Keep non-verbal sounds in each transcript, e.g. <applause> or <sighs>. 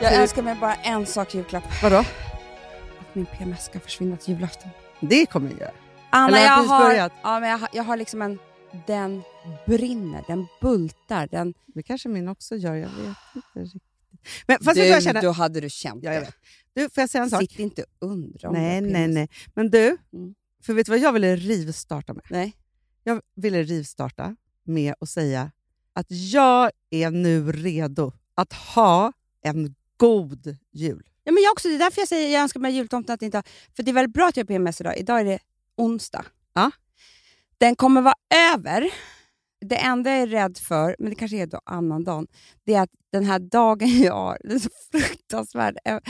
Jag önskar mig bara en sak i julklapp. Vadå? Att min PMS ska försvinna till julafton. Det kommer jag göra. Anna, Eller har jag precis har, börjat? ja, men jag, har, jag har liksom en... Den brinner, den bultar. Den, Det kanske min också gör, jag vet inte riktigt. Men fast vet du du, vad jag känner? då hade du känt Ja, jag det. vet. Du, får jag säga en sak? Sitt inte och undra om Nej, det är nej, PMS. nej. Men du, Mm. för vet du vad jag ville rivstarta med? nej. Jag ville rivstarta med att säga att jag är nu redo att ha en god jul. Ja, men jag också, det är därför jag säger jag önskar mig jultomten att inte ha... För det är väldigt bra att jag har PMS idag. Idag är det onsdag. Ja. Den kommer vara över. Det enda jag är rädd för, men det kanske är då annan dagen, det är att den här dagen jag har, den är så fruktansvärd. E-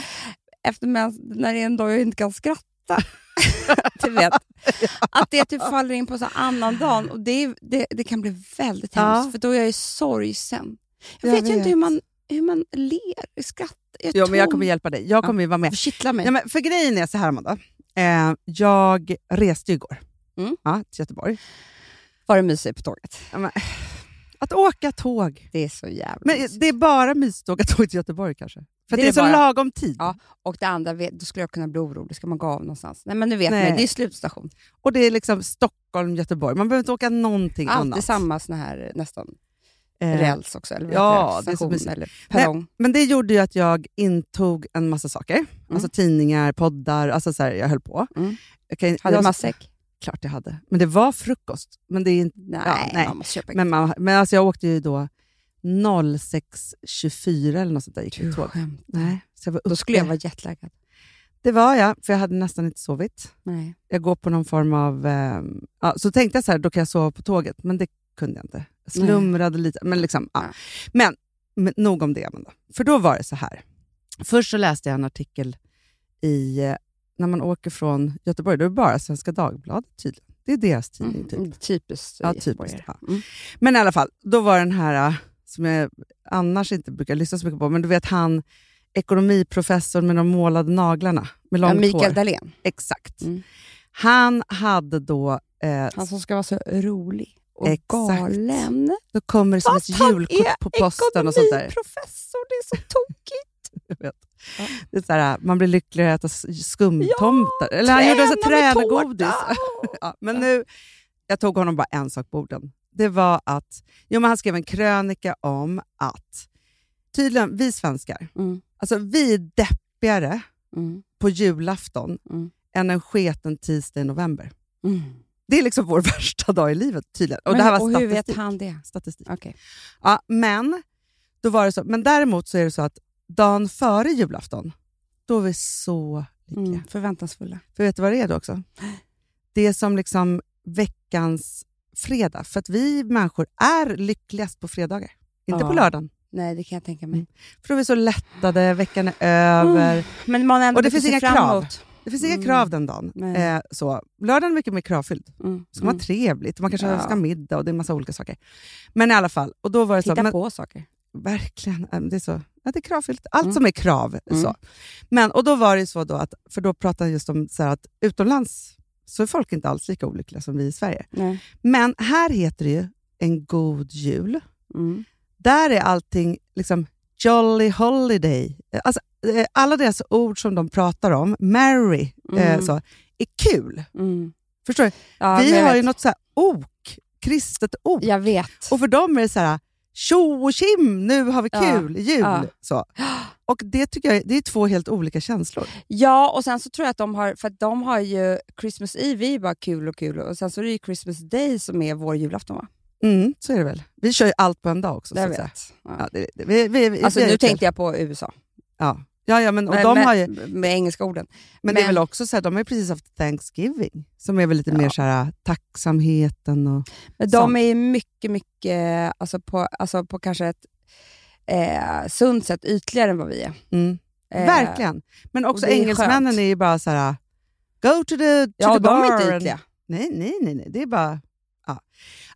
Efter när det är en dag jag inte kan skratta. <laughs> du vet. Att det typ faller in på så annan dagen och det, det, det kan bli väldigt Ja. hemskt, för då är jag ju sorgsen. Jag, Jag vet, ju inte hur man, hur man ler, skrattar. Jag Jo, men jag kommer hjälpa dig. Jag kommer ju vara med. Det kittlar mig. Ja, men för grejen är så här, Amanda. Eh, jag reste ju igår Mm. ja, till Göteborg. Var det mysigt på tåget? Ja, men, att åka tåg. Det är så jävla Men mysigt. det är bara mysigt att åka tåg till Göteborg kanske. För Det det, är så bara- lagom tid. Ja. Och det andra, då skulle jag kunna bli orolig. Ska man gå av någonstans? Nej, men nu vet Nej. man. Det är slutstation. Och det är liksom Stockholm, Göteborg. Man behöver inte åka någonting Alltid annat. samma såna här nästan räls också. Eller ja, det Station eller perrong. Men det gjorde ju att jag intog en massa saker. Mm. Alltså tidningar, poddar, alltså så här, jag höll på. Mm. Kan, Hade du matsäck? Klart jag hade. Men det var frukost. Men, det är inte, Nej, ja, nej. man måste köpa men, man, men alltså jag åkte ju då 06.24 eller något sånt där. Gick Du tåg. Nej, så jag var Då skulle jag vara jetlaggad. Det var jag, för jag hade nästan inte sovit. Nej. Jag går på någon form av... Eh, ja, så tänkte jag så här, då kan jag sova på tåget, men det kunde jag inte. Jag slumrade lite. Men, liksom, ja. Ja. men, men nog om det, Amanda. För då var det så här. Först så läste jag en artikel i... eh, När man åker från Göteborg, då är det bara Svenska Dagbladet tydligen. Det är deras tidning. Typ. Mm, typiskt Ja, göteborgare. typiskt, ja. Mm. Men i alla fall, då var den här, äh, som jag annars inte brukar lyssna så mycket på, men du vet han ekonomiprofessorn med de målade naglarna med Ja, långt Mikael hår. Dahlén. Exakt. Mm. Han hade då, eh, Han som ska vara så rolig och Exakt. galen. då kommer det som Fast ett julkort på posten och sånt där. ekonomiprofessor. Det är så tokigt. <laughs> Jag vet. Ja. Det är så här, man blir lyckligare att äta skumtomtar. Eller han gjorde så tårta. <laughs> ja, men nu, jag tog honom bara en sak på orden. Det var att, jo, men han skrev en krönika om att tydligen vi svenskar, Mm. alltså vi är deppigare Mm. på julafton Mm. än en sketen tisdag i november. Mm. Det är liksom vår <laughs> värsta dag i livet tydligen. Och Men det här var och hur vet han det? statistik. Okej. Ja, men, då var det så, men däremot så är det så att dagen före julafton, då är vi så lyckliga. Mm. Förväntansfulla. För vet du vad det är då också? Det är som liksom veckans fredag. För att vi människor är lyckligast på fredagar. Inte Ja. på lördagen. Nej, det kan jag tänka mig. Mm. För då är vi så lättade, veckan är över. Men man ändå Och det finns inga krav. emot. Det finns inga Mm. krav den dagen. Eh, så. Lördagen är mycket mer kravfylld. Mm. Ska vara Mm. trevligt. Man kanske Ja. ska ha middag och det är massa olika saker. Men i alla fall. Och då var det så, Titta men, på saker. Verkligen. eh, Det är, så, ja, det är kravfyllt. Allt Mm. som är krav. Mm. Så. Men, och då var det så då att, för då pratade han just om så att utomlands så är folk inte alls lika olyckliga som vi i Sverige. Nej. Men här heter det ju en god jul. Mm. Där är allting liksom jolly holiday. Alltså, eh, alla deras ord som de pratar om, merry, eh, Mm. så, är kul. Mm. Förstår du? Ja, vi har ju något så här ok, kristet ok. Jag vet. Och för dem är det så här, tjo och tjim, nu har vi Ja, kul, jul. ja. Så. Och det tycker jag det är två helt olika känslor. Ja, och sen så tror jag att de har, för de har ju Christmas Eve är ju bara kul och kul och sen så är det ju Christmas Day som är vår julafton va? Mm, så är det väl. Vi kör ju allt på en dag också. så Jag att säga. vet. Ja. Ja, det, det, vi, vi, vi, Alltså vi nu tänkte jag på USA. Ja, ja, ja men, och med, de med, har ju, med engelska orden. men, det är men- väl också så här, de har ju precis haft Thanksgiving, som är väl lite Ja. mer så här, tacksamheten och... Men de är ju mycket, mycket, alltså på, alltså på kanske ett eh, sunt sätt ytligare än vad vi är. Mm. Eh, Verkligen. Men också är engelsmännen skönt. är ju bara så här, go to the, to Ja, the de är bar. inte and- ytliga. Nej, nej, nej, nej. Det är bara... Ja.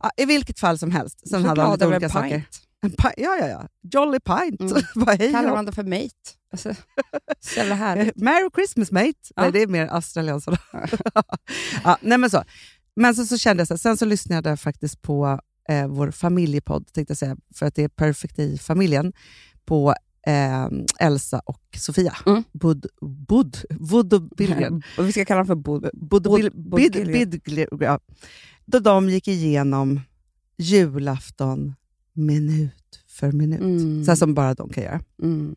Ja, I vilket fall som helst. Sen hade de glada lite över olika saker. pint. En pi- ja, ja, ja. Jolly pint. Mm. <laughs> Bara, hej, Kallar hopp. varandra för mate. Alltså, så jävla härligt. Merry Christmas mate. Ja. Nej, det är mer australiensarna. <laughs> ja, nej, men så. Men så, så kände jag så här, sen så lyssnade jag faktiskt på eh, vår familjepodd, tänkte jag säga, för att det är perfekt i familjen, på eh, Elsa och Sofia. Mm. Bud, Bud, Bud och Billgren. <laughs> Och vi ska kalla dem för bod. Bud, Bud- Bill, Bud Bid, Billgren. Bid, ja. Då de gick igenom julafton minut för minut. Mm. Så här som bara de kan göra. Mm.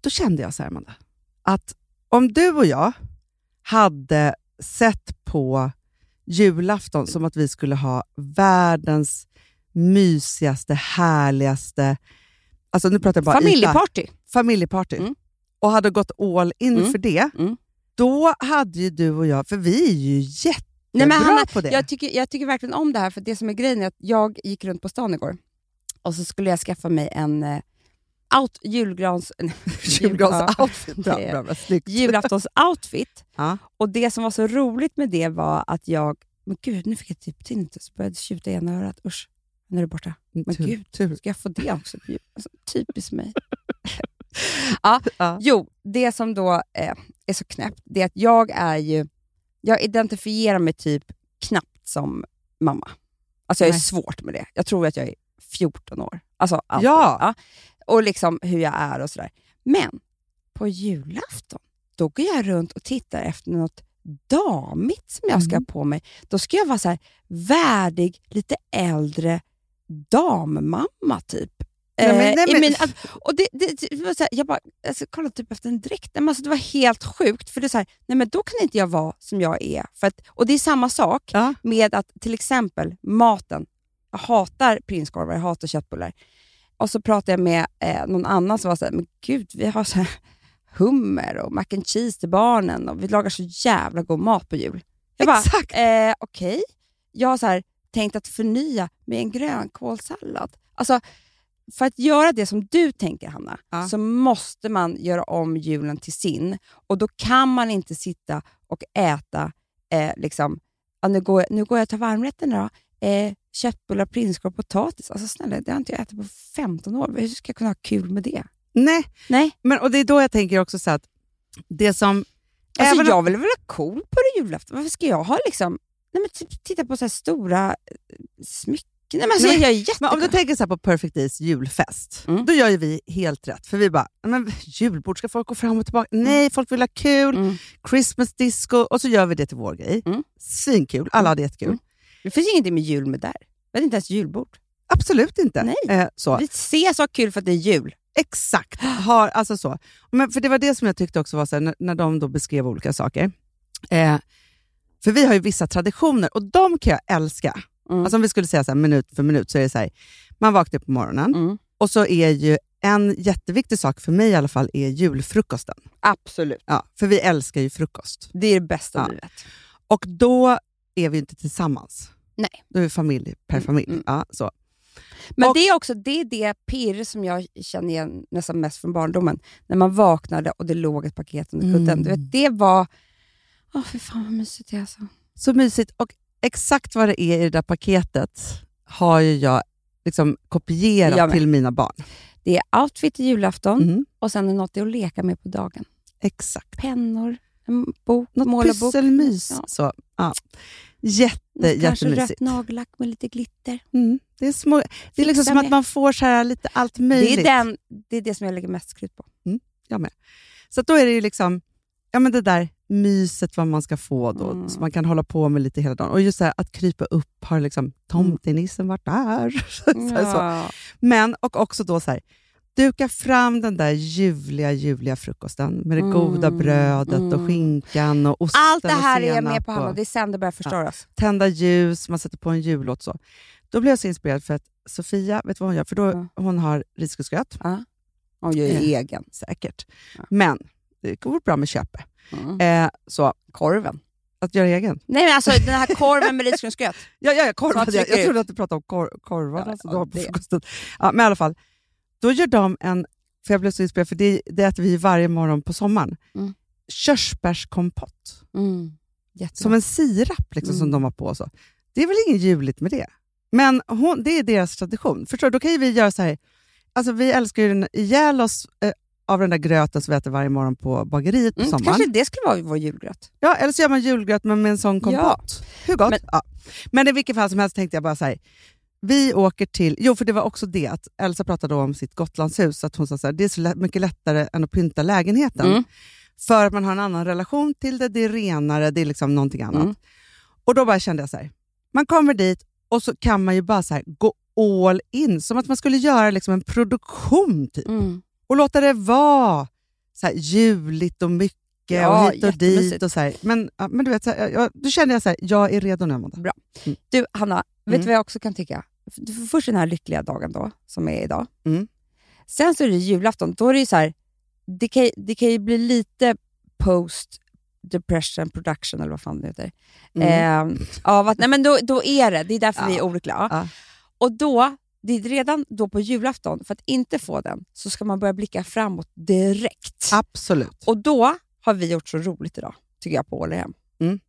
Då kände jag så här, Amanda, att om du och jag hade sett på julafton som att vi skulle ha världens mysigaste, härligaste, alltså nu pratar jag bara Familjeparty. familjeparty Mm. och hade gått all in Mm. för det, Mm. då hade ju du och jag, för vi är ju jättebra Nej, men Hanna, på det. Jag tycker, jag tycker verkligen om det här, för det som är grejen är att jag gick runt på stan igår och så skulle jag skaffa mig en eh, out, julgrans... <laughs> Julgransoutfit, snyggt. julaftonsoutfit. <laughs> Ja. Och det som var så roligt med det var att jag... Men gud, nu fick jag typ tinnitus. Började tjuta i ena örat. Usch, nu är det borta. Men tur, gud, tur. ska jag få det också? Alltså, typiskt mig. <laughs> ja, Ja. Jo, det som då eh, är så knäppt, det är att jag är ju... Jag identifierar mig typ knappt som mamma. Alltså jag är Nej. svårt med det. Jag tror att jag är 14 år. Alltså allt. Ja. Och liksom hur jag är och sådär. Men på julafton, då går jag runt och tittar efter något damigt som jag ska ha Mm. på mig. Då ska jag vara så här värdig, lite äldre dammamma typ. Nej, men- nej, i men- min, att- och det, det, det var så här, jag bara alltså, kollade typ efter en dräkt. Men Alltså, det var helt sjukt. För det är så här, nej, men då kan inte jag vara som jag är. För att, och Det är samma sak Ja. med att till exempel maten. Jag hatar prinskorvar, jag hatar köttbullar. Och så pratade jag med eh, någon annan som var såhär, men gud, vi har så hummer och mac and cheese till barnen och vi lagar så jävla god mat på jul. Jag bara, Exakt. eh, okej. Jag har så tänkt att förnya med en grönkålssallad. Alltså, för att göra det som du tänker, Hanna, Ja. så måste man göra om julen till sin. Och då kan man inte sitta och äta, eh, liksom, ja, nu, går, jag- nu går jag till varmrätterna då. Eh, köttbullar, prinskorv, potatis. Alltså snälla, det har inte jag ätit på 15 år. Hur ska jag kunna ha kul med det? Nej, Nej, men, och det är då jag tänker också så att det som... alltså jag vill väl vara cool på julafton. Varför ska jag ha liksom, nej men typ, titta på så här stora eh, smycken? Nej, men alltså, Nej, jag är. Men om du tänker så här på Perfect Days julfest, Mm. då gör ju vi helt rätt. För vi bara, men julbord, ska folk gå fram och tillbaka? Nej, folk vill ha kul. Mm. Christmas disco. Och så gör vi det till vår grej. Mm. Svinkul, alla hade jättekul. Mm. Det finns ingenting med jul med där. Vi hade inte ens julbord. Absolut inte. Nej. Eh, så. Vi ses och har kul för att det är jul. Exakt. Har, alltså så. Men för Det var det som jag tyckte också var så här, när, när de då beskrev olika saker. Eh, för vi har ju vissa traditioner och de kan jag älska. Mm. Alltså om vi skulle säga så minut för minut så är det så här, man vaknar på morgonen Mm. och så är ju en jätteviktig sak för mig i alla fall är julfrukosten. Absolut. Ja, för vi älskar ju frukost. Det är det bästa Ja. vi vet. Och då är vi inte tillsammans. Nej. Då är vi familj per Mm, familj. mm. Ja, så. Men Och- det är också det, är det pirr som jag känner igen nästan mest från barndomen. När man vaknade och det låg ett paket under kudden. Mm. Du vet, det var... Åh, fy fan vad mysigt det är. Alltså. så mysigt. Och exakt vad det är i det där paketet har jag liksom kopierat Jag med. till mina barn. Det är outfit till julafton Mm. och sen är något att leka med på dagen. Exakt. Pennor, en bok, Något målarbok. pysselmys. Ja. Så, ja. Jätte, Kanske rött jättemysigt. nagellack med lite glitter. Mm. Det är, små, det är liksom som att med. man får så här lite allt möjligt. Det är, den, det är det som jag lägger mest krut på. Så att då är det ju liksom, ja men det där myset vad man ska få då, Mm. så man kan hålla på med lite hela dagen. Och just så här, att krypa upp, har liksom tomtenissen varit där? <laughs> här, så. Ja. Men, och också då så här, duka fram den där ljuvliga, ljuvliga frukosten med det goda Mm, brödet och mm. skinkan och osten Allt det här och är jag med på, Hanna. och Det är sen det börjar förstöras. tända ljus, man sätter på en jullåt. Så. Då blev jag så inspirerad för att Sofia, vet du vad hon gör? För då, Ja. Hon har risgrynsgröt, Hon gör Ja. egen. säkert. Ja. Men det går bra med köpe. Mm. Eh, så Korven. att göra egen. Nej men alltså den här korven med risgrynsgröt. <laughs> Ja, ja, ja korv, Så att jag, jag trodde att du pratade om kor, korvarna Ja, som ja, du har på frukosten. Ja, men i alla fall, då gör de en, för jag blev så inspirerad, för det, det äter vi varje morgon på sommaren, Mm. körsbärskompott. Mm. Som en sirap liksom, som Mm. de har på. Så. Det är väl inget juligt med det. Men hon, det är deras tradition. Förstår du? Då kan ju vi göra så här, alltså vi älskar ju den, ihjäl oss eh, av den där gröten som vi äter varje morgon på bageriet på mm, sommaren. kanske det skulle vara vår julgröt. Ja, eller så gör man julgröt men med en sån kompott. Hur gott? Men- ja. men i vilket fall som helst tänkte jag bara så här. Vi åker till... Jo, för det var också det att Elsa pratade om sitt Gotlandshus. Att hon sa här, det är så mycket lättare än att pynta lägenheten. Mm. För att man har en annan relation till det, det är renare, det är liksom någonting annat. Mm. Och då bara kände jag så här, man kommer dit och så kan man ju bara så här, gå all in. Som att man skulle göra liksom en produktion typ. Mm. Och låta det vara så här, juligt och mycket Ja, och hit och dit. Och så här. Men, men du vet, så här, jag, då kände jag så här, jag är redo nu Amanda. Du Hanna, vet Mm. du vad jag också kan tycka? Du får först den här lyckliga dagen då, som är idag. Mm. Sen så är det julafton. Då är det ju så här, det kan, det kan ju bli lite post depression production eller vad fan det heter. Mm. Eh, av att, nej men då, då är det, det är därför Ja. vi är olyckliga. Ja. Och då, det är redan då på julafton, för att inte få den, så ska man börja blicka framåt direkt. Absolut. Och då har vi gjort så roligt idag, tycker jag, på Ålderhem. Mm.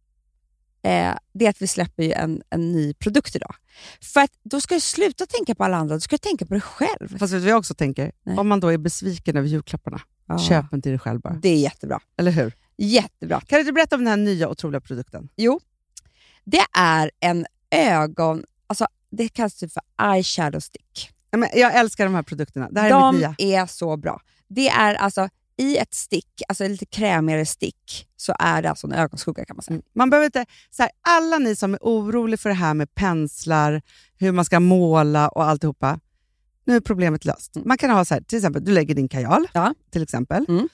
Eh, det är att vi släpper ju en, en ny produkt idag. För att då ska du sluta tänka på alla andra, du ska tänka på dig själv. Fast vet du vad jag också tänker? Nej. Om man då är besviken över julklapparna, Ja. köp en till dig själv bara. Det är jättebra. Eller hur? Jättebra. Kan du inte berätta om den här nya otroliga produkten? Jo, det är en ögon... Alltså, det kallas typ för eyeshadow stick. Men jag älskar de här produkterna. Det här är mitt De nya. är så bra. Det är alltså i ett stick, alltså en lite krämigare stick, så är det alltså en ögonskugga kan man säga. Mm. Man behöver inte, så här, alla ni som är oroliga för det här med penslar, hur man ska måla och alltihopa. Nu är problemet löst. Man kan ha så här, till exempel, du lägger din kajal, Ja. till exempel. Mm.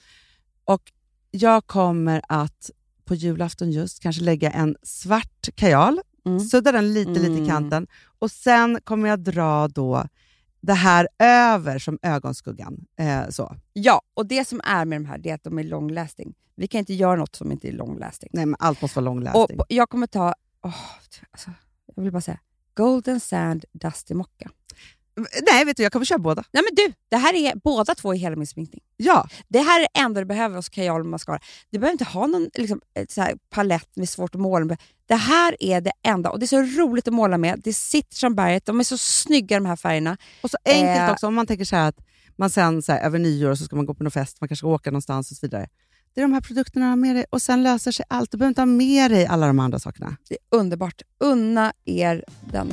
Och jag kommer att på julafton just kanske lägga en svart kajal, Mm. sudda den lite, lite i Mm. kanten och sen kommer jag dra då det här över som ögonskuggan. Eh, så. Ja, och det som är med de här det är att de är long lasting. Vi kan inte göra något som inte är long lasting. Nej, men allt måste vara lång Och jag kommer ta, åh, alltså, jag vill bara säga, Golden Sand Dusty Mocca. Nej, vet du, jag kommer köra båda. Nej men du, det här är båda två är hela min sminkning. Ja, Det här är det enda du behöver hos kajal och mascara. Du behöver inte ha någon liksom, så här, palett med svårt att måla med. Det här är det enda och det är så roligt att måla med. Det sitter som berget. De är så snygga de här färgerna. och så enkelt Eh. också om man tänker så här att man sen så här, över nyår så ska man gå på någon fest, man kanske åka någonstans och så vidare. Det är de här produkterna du har med dig och sen löser sig allt. Du behöver inte ha med dig alla de andra sakerna. Det är underbart. Unna er den.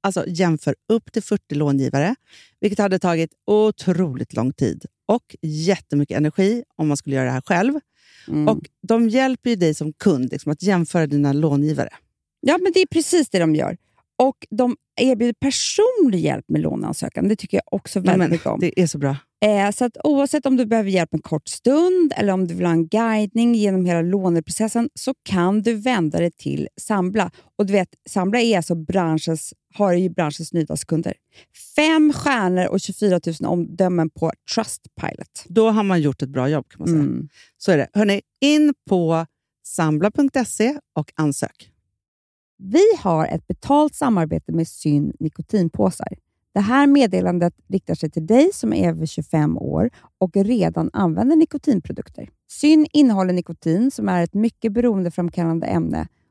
alltså, jämför upp till 40 långivare, vilket hade tagit otroligt lång tid och jättemycket energi om man skulle göra det här själv. Mm. Och De hjälper ju dig som kund liksom, att jämföra dina långivare. Ja, men det är precis det de gör. Och de erbjuder personlig hjälp med låneansökan. Det tycker jag också väldigt Men, mycket om. det är så bra. Eh, så att oavsett om du behöver hjälp en kort stund eller om du vill ha en guidning genom hela låneprocessen så kan du vända dig till Sambla. Och du vet, Sambla är alltså branschens, har ju branschens nyaste kunder. Fem stjärnor och 24 000 omdömen på Trustpilot. Då har man gjort ett bra jobb kan man säga. Mm. Så är det. Hörrni, in på sambla.se och ansök. Vi har ett betalt samarbete med Syn nikotinpåsar. Det här meddelandet riktar sig till dig som är över 25 år och redan använder nikotinprodukter. Syn innehåller nikotin som är ett mycket beroendeframkallande ämne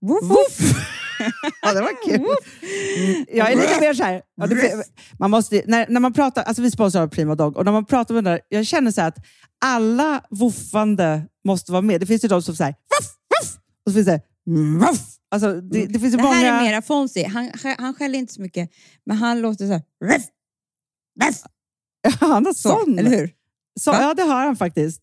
Woof, Woof! <laughs> ja, det var kul. Mm, jag är lite mer så här. Ja, det, man måste, när, när man pratar, alltså vi sponsrar Prima Dog och när man pratar med den där, jag känner så att alla woofande måste vara med. Det finns ju de som säger woof, woof, och så finns det woof. Alltså, det, det finns ju Det många... här är mera Fonzie. Han, han skäller inte så mycket, men han låter så här... Ruff, ruff. Han har Så, sån. eller hur? Så, ja, det har han faktiskt.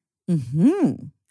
Mm-hmm.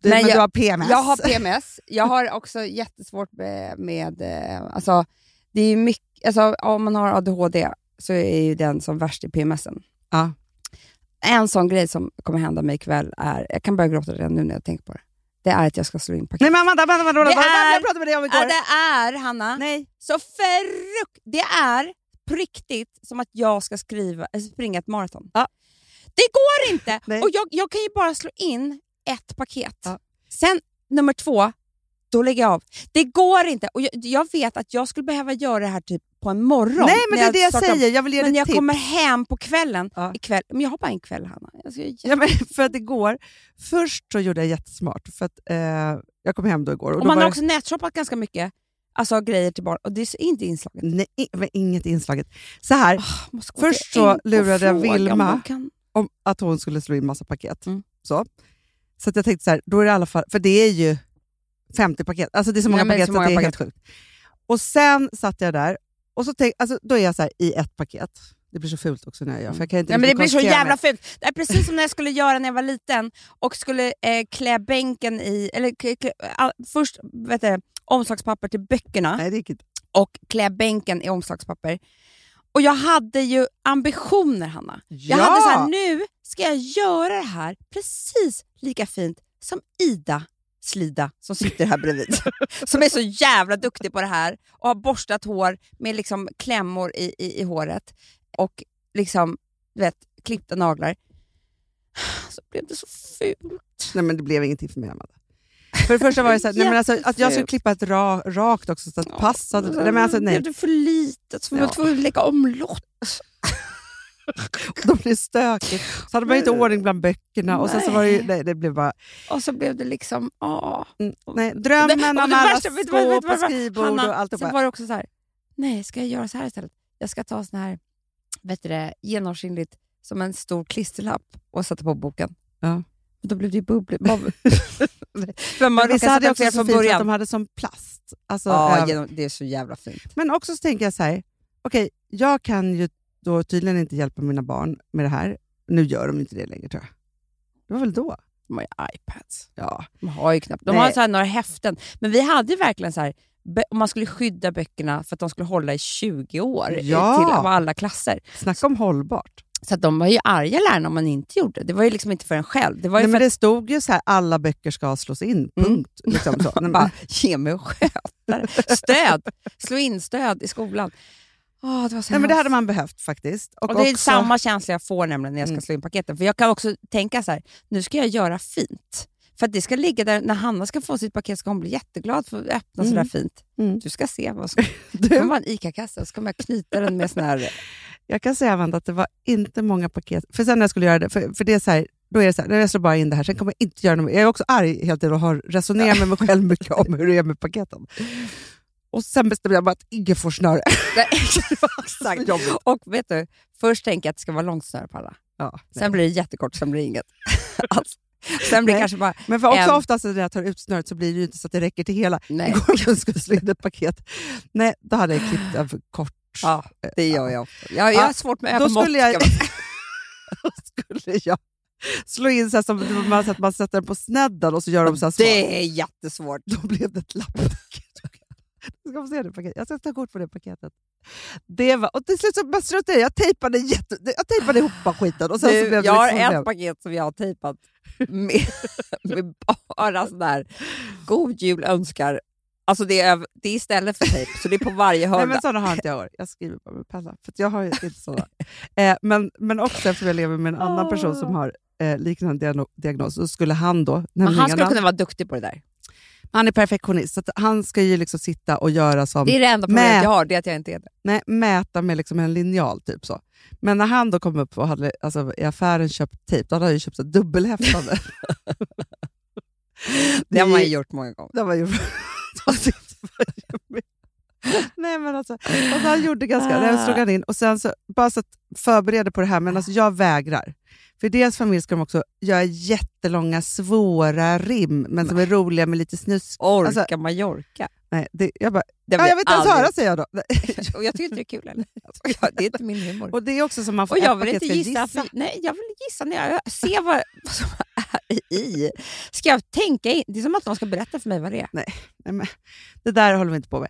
Du, Men men jag- du har PMS. Jag har PMS. Jag har också jättesvårt med... med eh, alltså, det är mycket, alltså, om man har ADHD så är ju den som värst i PMSen. Ja. En sån grej som kommer hända mig ikväll är, jag kan börja gråta redan nu när jag tänker på det, det är att jag ska slå in paket. Nej men Amanda, Amanda, Amanda, Det Amanda, är- jag pratade med dig om igår. Det är, Hanna, Nej. så förrukt... Det är på riktigt som att jag ska skriva, springa ett maraton. Ja. Det går inte! Nej. Och jag, jag kan ju bara slå in ett paket. Ja. Sen nummer två, då lägger jag av. Det går inte! Och jag, jag vet att jag skulle behöva göra det här typ på en morgon. Nej men det när är det jag startar- säger, jag vill ge Men dig jag tips. kommer hem på kvällen. Ja. Ikväll, men jag har bara en kväll, Hanna. Ja, men för att igår, först så gjorde jag jättesmart. För att, eh, jag kom hem då igår. Och och man har det- också nätshoppat ganska mycket alltså, grejer till barn och det är inte inslaget. Nej, i- men inget inslaget. Så här, gå Först så lurade jag om Vilma. Kan... om att hon skulle slå in massa paket. Mm. Så, så jag tänkte så här, då är det i alla fall, för det är ju 50 paket. Alltså det är så många är paket så så, många det är paket. helt sjukt. Och sen satt jag där och så tänk, alltså, då är jag så här, i ett paket. Det blir så fult också när jag gör, för jag kan inte Ja, men det blir så jävla mig. fult. Det är precis som när jag skulle göra när jag var liten och skulle eh, klä bänken i, eller klä, klä, all, först vet du, omslagspapper till böckerna Nej, det gick inte. och klä bänken i omslagspapper. Och jag hade ju ambitioner Hanna. Jag Ja! hade så här, nu ska jag göra det här precis lika fint som Ida Slida som sitter här bredvid. <laughs> som är så jävla duktig på det här och har borstat hår med liksom klämmor i, i, i håret och liksom, du vet, klippta naglar. <sighs> Så blev det så fult. Nej, men det blev ingenting för mig, Amanda. För det första var det så här, nej, men alltså, att jag skulle klippa ett ra, rakt också så att det passade. Nej, men alltså, nej. Blev det för litet så var jag Ja. tvungen att lägga omlott. <laughs> Då blir det stökigt. Så hade man inte ordning bland böckerna. Och sen så var det, ju, nej, det blev bara... Och så blev det liksom, åh. Mm, nej, drömmen om alla vet vet skåp och skrivbord Hanna, och allt. Sen var det också så här, nej ska jag göra så här istället? Jag ska ta sån här, vet du det, genomskinligt som en stor klisterlapp och sätta på boken. Ja. Då blev det ju bubblor. <laughs> Man Men råkade vissa hade också från fint så att början. de hade som plast. Alltså, Ja, genom, det är så jävla fint. Men också så tänker jag så här, okej, jag kan ju då tydligen inte hjälpa mina barn med det här. Nu gör de inte det längre tror jag. Det var väl då? De har ju iPads. Ja. De har ju knappt. De Nej. har så här några häften. Men vi hade ju verkligen så här, om man skulle skydda böckerna för att de skulle hålla i 20 år Ja. till alla klasser. Snacka om hållbart. Så att de var ju arga lärarna om man inte gjorde det. Det var ju liksom inte för en själv. Det var ju Nej, men det stod ju så här, alla böcker ska slås in, Mm. punkt. Liksom så. <laughs> Att men- bara, ge mig skötare. Stöd! Slå in stöd i skolan. Åh, det var så Nej, men det hade man behövt faktiskt. Och det är också- samma känsla jag får nämligen när jag ska Mm. slå in paketen. För Jag kan också tänka så här, nu ska jag göra fint. För att det ska ligga där, när Hanna ska få sitt paket ska hon bli jätteglad för att öppna Mm. sådär fint. Mm. Du ska se, vad ska, <laughs> det kommer vara en ICA-kasse och så kommer jag knyta den med sån här... jag kan säga Amanda, att det var inte många paket. För sen när jag skulle göra det, för, för det är så här, då är det så här, jag slår bara in det här, sen kommer jag inte göra något. Jag är också arg hela tiden och har resonerat med mig själv mycket om hur det är med paketen. Och sen bestämde jag bara att ingen får snöre. <laughs> det exakt. Och vet du, först tänker jag att det ska vara långt snöre på alla. Ja, Sen blir det jättekort, sen blir det inget. <laughs> alltså, sen blir det kanske bara... Men för också en- oftast när jag tar ut snöret så blir det ju inte så att det räcker till hela. Nej. <laughs> Igår jag skulle slå in ett paket. Nej, då hade jag klippt den för kort. Ja, det gör jag. Jag, jag har svårt med Då övermått. skulle jag, <laughs> då skulle jag slå in så här som man, har sett, man sätter den på snedden och så gör de så här små. Det är jättesvårt. Då blev det ett lapppaket. <laughs> Ska se det paketet. Jag ska ta kort på det paketet. Det var, och till slut så bara struntade jag Jag tejpade, jätte, jag tejpade ihop skiten. Och sen så Du, blev det jag har liksom ett paket som jag har tejpat med, <laughs> med bara sån där God Jul önskar. Alltså det är, det är istället för tejp, så det är på varje <laughs> Nej, hörna. men sådana har inte jag år. Jag skriver bara med penna. För jag har inte sådana. <laughs> Eh, men, men också eftersom jag lever med en annan person som har eh, liknande diagno- diagnos, så skulle han då... men han skulle kunna vara duktig på det där. han är perfektionist, så han ska ju liksom sitta och göra som... Det är det enda problemet jag har, det är att jag inte är det. Nej, mäta med liksom en linjal. typ så. Men när han då kom upp och hade alltså, i affären köpt tejp, då hade han ju köpt dubbelhäftande. <laughs> Det har man ju gjort många gånger. Det <laughs> Nej men alltså, och han gjorde ganska, det slog han in och sen så, bara så att förbereda på det här, men alltså jag vägrar. För deras familj ska de också göra jättelånga svåra rim, men som är roliga med lite snusk. Orka Alltså, Mallorca. nej, det, jag bara, Det ja, blir jag vill inte ens höra säger jag då. <laughs> <laughs> Och jag tycker inte det är kul heller. Alltså, det är inte min humor. Och det är också som man får Och jag vill inte gissa. För, nej, jag vill gissa när jag ser vad, <laughs> vad som är i. Ska jag tänka in? Det är som att någon ska berätta för mig vad det är. Nej, men, det där håller vi inte på med.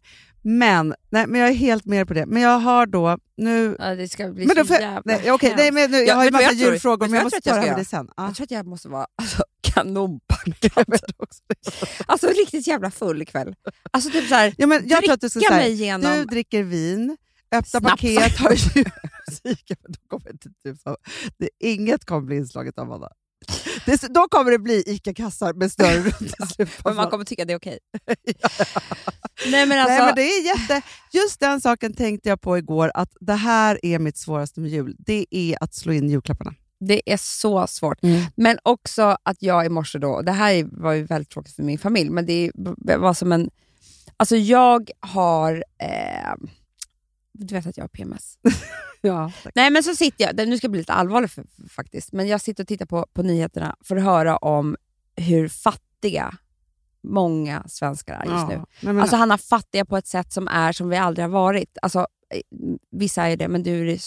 Men, nej, men jag är helt med på det. Men jag har då nu... Ja, det ska bli Men då så jag- jävla nej, okej, nej, men nu, jag Ja, har ju massa jag julfrågor, men jag vad måste jag ta det jag sen. Ja. Jag tror att jag måste vara alltså, kanonpackad. <laughs> Jag vet också det. alltså riktigt jävla full ikväll. Alltså typ såhär, Ja, men jag tror att du ska säga, mig igenom... du dricker vin, öppna Snaps. paket, har <laughs> få, det, inget kommer bli inslaget av Anna. Det, då kommer det bli ICA-kassar med snöre runt av men man kommer tycka det är okej. <laughs> Nej men alltså, Nej, men det är jätte, just den saken tänkte jag på igår, att det här är mitt svåraste med jul. Det är att slå in julklapparna. det är så svårt. Mm. Men också att jag i morse då, det här var ju väldigt tråkigt för min familj, men det var som en... Alltså jag har... Eh, du vet att jag har PMS. <laughs> Ja, Nej men så sitter jag, nu ska jag bli lite allvarlig för, faktiskt, men jag sitter och tittar på, på nyheterna för att höra om hur fattiga många svenskar är just nu. Nej, men, Alltså han har fattiga på ett sätt som är som vi aldrig har varit. Alltså, vissa är det, men du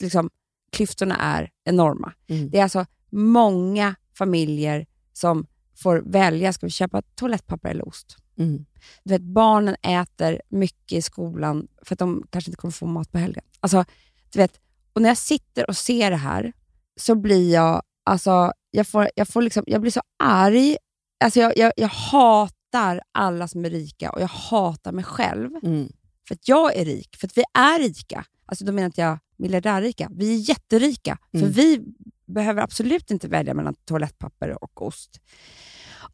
liksom, klyftorna är enorma. Mm. Det är alltså många familjer som får välja, ska vi köpa toalettpapper eller ost? Mm. Du vet, barnen äter mycket i skolan för att de kanske inte kommer få mat på helgen. Alltså, du vet, och när jag sitter och ser det här så blir jag, alltså, jag, får, jag, får liksom, jag blir så arg. Alltså, jag, jag, jag hatar alla som är rika och jag hatar mig själv Mm. för att jag är rik. För att vi är rika. Alltså, då menar inte jag miljardärrika. Vi är jätterika. För Mm. vi behöver absolut inte välja mellan toalettpapper och ost.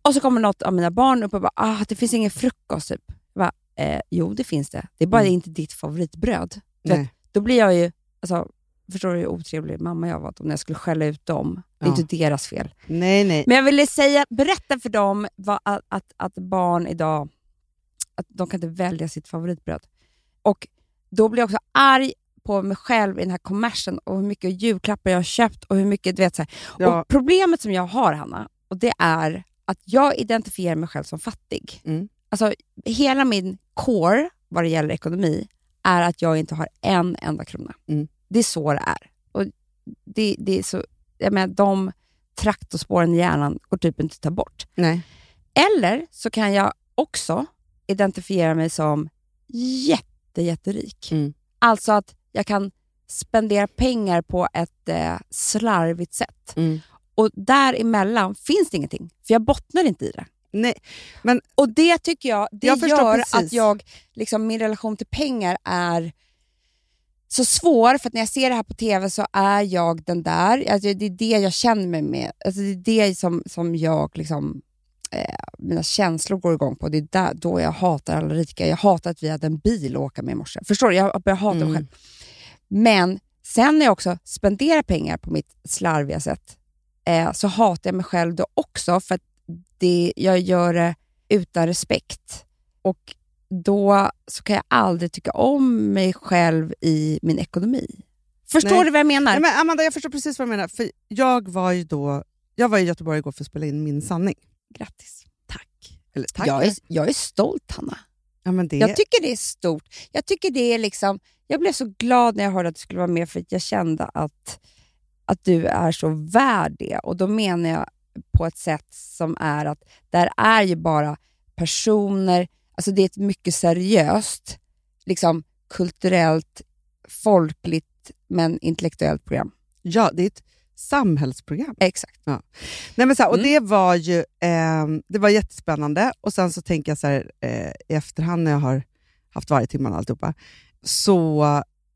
Och så kommer något av mina barn upp och bara, ah, det finns ingen frukost. Typ. Jag bara, eh, jo, det finns det. Det är bara Mm. inte ditt favoritbröd. För. Då blir jag ju, alltså, förstår du hur otrevlig mamma jag var då, när jag skulle skälla ut dem. Det är Ja. inte deras fel. nej, nej. Men jag ville säga, berätta för dem vad, att, att, att barn idag, att de kan inte välja sitt favoritbröd. Och då blir jag också arg på mig själv i den här kommersen och hur mycket julklappar jag har köpt och hur mycket, du vet så. Ja. Och problemet som jag har, Hanna, och det är att jag identifierar mig själv som fattig. Mm. Alltså, hela min core vad det gäller ekonomi är att jag inte har en enda krona. Mm. Det är så det är. Och det, det är så, jag menar, de, traktorspåren i hjärnan går typ inte att ta bort. Nej. Eller så kan jag också identifiera mig som jätte, jätterik. Mm. Alltså att jag kan spendera pengar på ett eh, slarvigt sätt. Mm. Och däremellan finns det ingenting, för jag bottnar inte i det. Nej. Men Och det tycker jag, det Jag gör precis. att jag, liksom, min relation till pengar är så svår, för att när jag ser det här på TV så är jag den där. Alltså, det är det jag känner mig med. Alltså, det är det som, som jag, liksom, eh, mina känslor går igång på. Det är där, då jag hatar alla rika. Jag hatar att vi hade en bil att åka med i morse. Förstår du? Jag börjar hata mig Mm. själv. Men sen när jag också spenderar pengar på mitt slarviga sätt eh, så hatar jag mig själv då också för att det, jag gör det utan respekt. Och då så kan jag aldrig tycka om mig själv i min ekonomi. Förstår Nej. du vad jag menar? Nej, men Amanda, jag förstår precis vad du menar. För jag var ju då jag var i Göteborg igår för att spela in Min sanning. Grattis. Tack. Eller tack. Jag är, jag är stolt, Hanna. ja, men det, Jag tycker det är stort. Jag tycker det är liksom... Jag blev så glad när jag hörde att du skulle vara med för att jag kände att, att du är så värd det. Och då menar jag på ett sätt som är att där är ju bara personer, alltså det är ett mycket seriöst, liksom kulturellt, folkligt men intellektuellt program. ja, det är ett samhällsprogram. Exakt. Nej, men så här, och Mm. det var ju ehm, det var jättespännande. Och sen så tänker jag så här, eh, i efterhand när jag har haft varje timme och alltihopa, så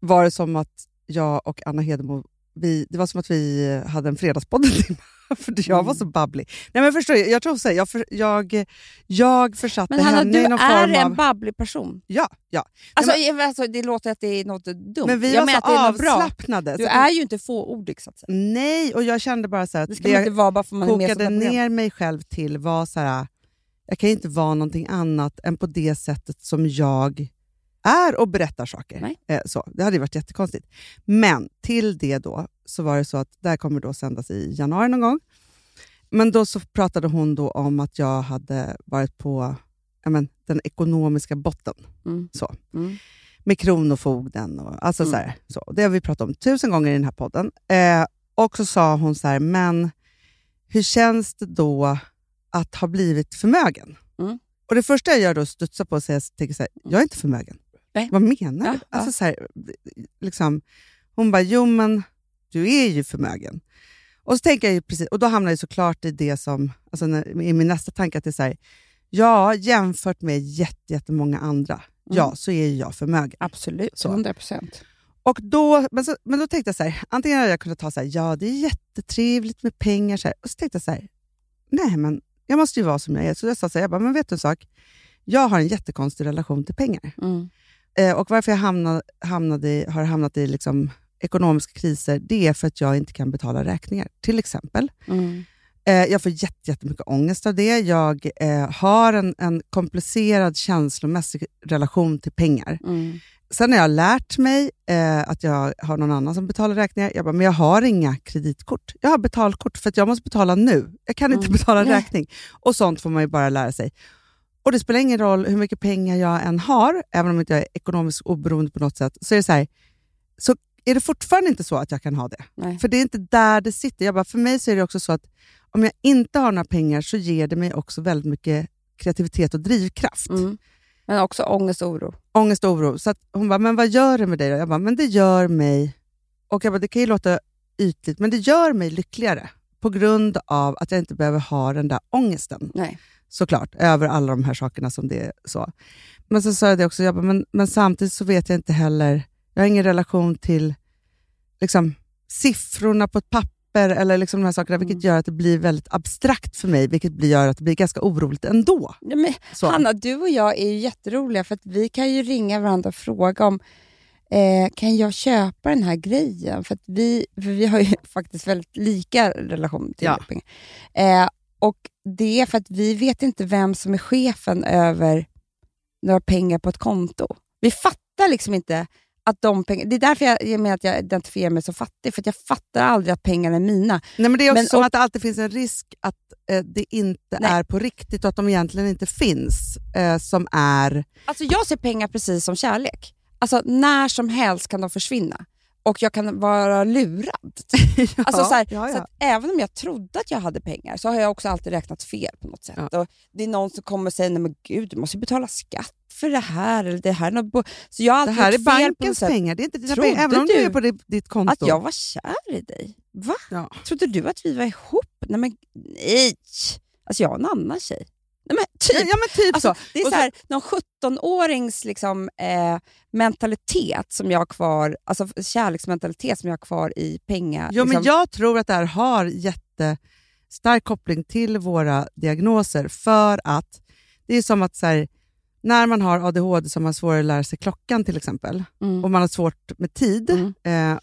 var det som att jag och Anna Hedemo, vi, det var som att vi hade en fredagspodd en. <laughs> För jag var Mm. så babblig. Nej, men förstår du, jag tror så här, jag, för, jag, jag försatte Men Hanna, henne du i någon är form en av... babblig person. Ja, ja. Alltså, Nej, jag- alltså, det låter att det är något dumt. men vi jag var så är avslappnade. Du så är ju inte fåordig så att säga. Nej, och jag kände bara så här att Det ska det inte vara bara för man är med kokade ett program. ner mig själv till var så här, jag kan inte vara någonting annat än på det sättet som jag är och berättar saker. Eh, så, det hade varit jättekonstigt. Men till det då så var det så att det här kommer då sändas i januari någon gång. Men då så pratade hon då om att jag hade varit på ja men, den ekonomiska botten. Mm. Så. Mm. Med Kronofogden och alltså Mm. så, här, så. Det har vi pratat om tusen gånger i den här podden. Eh, och så sa hon så här, men hur känns det då att ha blivit förmögen? Mm. Och Det första jag gör då är att studsa på och säga, tänker så här, jag är inte förmögen. Nej. Vad menar Ja, du? ja. Alltså så här, liksom, hon bara, jo men du är ju förmögen. Och så tänker jag precis, och då hamnar jag såklart i det som, alltså när, i min nästa tanke att det är så här, ja jämfört med jätte- jättemånga andra, ja Mm. så är ju jag förmögen. Absolut, Så. 100 procent. Och då, men, så, men då tänkte jag så här, antingen hade jag kunnat ta så här, ja det är jättetrevligt med pengar, så här, och så tänkte jag så här, nej men jag måste ju vara som jag är. Så jag sa så här, jag bara, men vet du en sak? Jag har en jättekonstig relation till pengar. Mm. Eh, och varför jag hamnade, hamnade i, har hamnat i liksom, ekonomiska kriser, det är för att jag inte kan betala räkningar, till exempel. Mm. Eh, jag får jätte, jättemycket ångest av det. Jag eh, har en, en komplicerad känslomässig relation till pengar. Mm. Sen har jag lärt mig eh, att jag har någon annan som betalar räkningar. Jag bara, men jag har inga kreditkort. Jag har betalkort för att jag måste betala nu. Jag kan inte Mm. betala Nej. räkning. Och sånt får man ju bara lära sig. Och Det spelar ingen roll hur mycket pengar jag än har, även om inte jag är ekonomiskt oberoende på något sätt, så är det så här, så är det fortfarande inte så att jag kan ha det. Nej. För det är inte där det sitter. Jag bara, för mig så är det också så att om jag inte har några pengar så ger det mig också väldigt mycket kreativitet och drivkraft. Mm. Men också ångest och oro. Ångest och oro. Så hon bara, men vad gör det med dig då? Jag bara, men det gör mig... Och jag bara, det kan ju låta ytligt, men det gör mig lyckligare på grund av att jag inte behöver ha den där ångesten Nej. Såklart, över alla de här sakerna som det är så. Men så sa jag det också, jag bara, men, men samtidigt så vet jag inte heller, jag har ingen relation till liksom, siffrorna på ett papper eller liksom de här sakerna, vilket gör att det blir väldigt abstrakt för mig, vilket gör att det blir ganska oroligt ändå. Ja, men. Hanna, du och jag är ju jätteroliga för att vi kan ju ringa varandra och fråga om eh, kan jag köpa den här grejen? För, vi, för vi har ju <laughs> faktiskt väldigt lika relation till Ja. pengar. Eh, och det är för att vi vet inte vem som är chefen över några pengar på ett konto. Vi fattar liksom inte att de pengarna... Det är därför jag, jag menar att jag identifierar mig som fattig, för jag fattar aldrig att pengarna är mina. Nej, men det är också Men- som och- att det alltid finns en risk att eh, det inte Nej. är på riktigt och att de egentligen inte finns, eh, som är... Alltså jag ser pengar precis som kärlek. Alltså när som helst kan de försvinna. Och jag kan vara lurad. <laughs> alltså, så, här, ja, ja. så även om jag trodde att jag hade pengar så har jag också alltid räknat fel på något sätt. Ja. Och det är någon som kommer och säger, nej men gud, du måste betala skatt för det här. Eller det här är något bo-" så jag har det här är bankens pengar, det är inte dina Trodde pengar. Även om du är på ditt, konto. Att jag var kär i dig? Va? Ja. Trodde du att vi var ihop? Nej men nej! Alltså jag har en annan tjej. Nej men typ! Ja, men typ Alltså, så. det är Och så här, någon 17-årings liksom, eh, mentalitet som jag har kvar, alltså kärleksmentalitet som jag har kvar i pengar. Jo, men liksom. jag tror att det här har jättestark koppling till våra diagnoser för att det är som att så här, när man har ADHD som har svårare att lära sig klockan till exempel Mm. och man har svårt med tid, Mm. eh,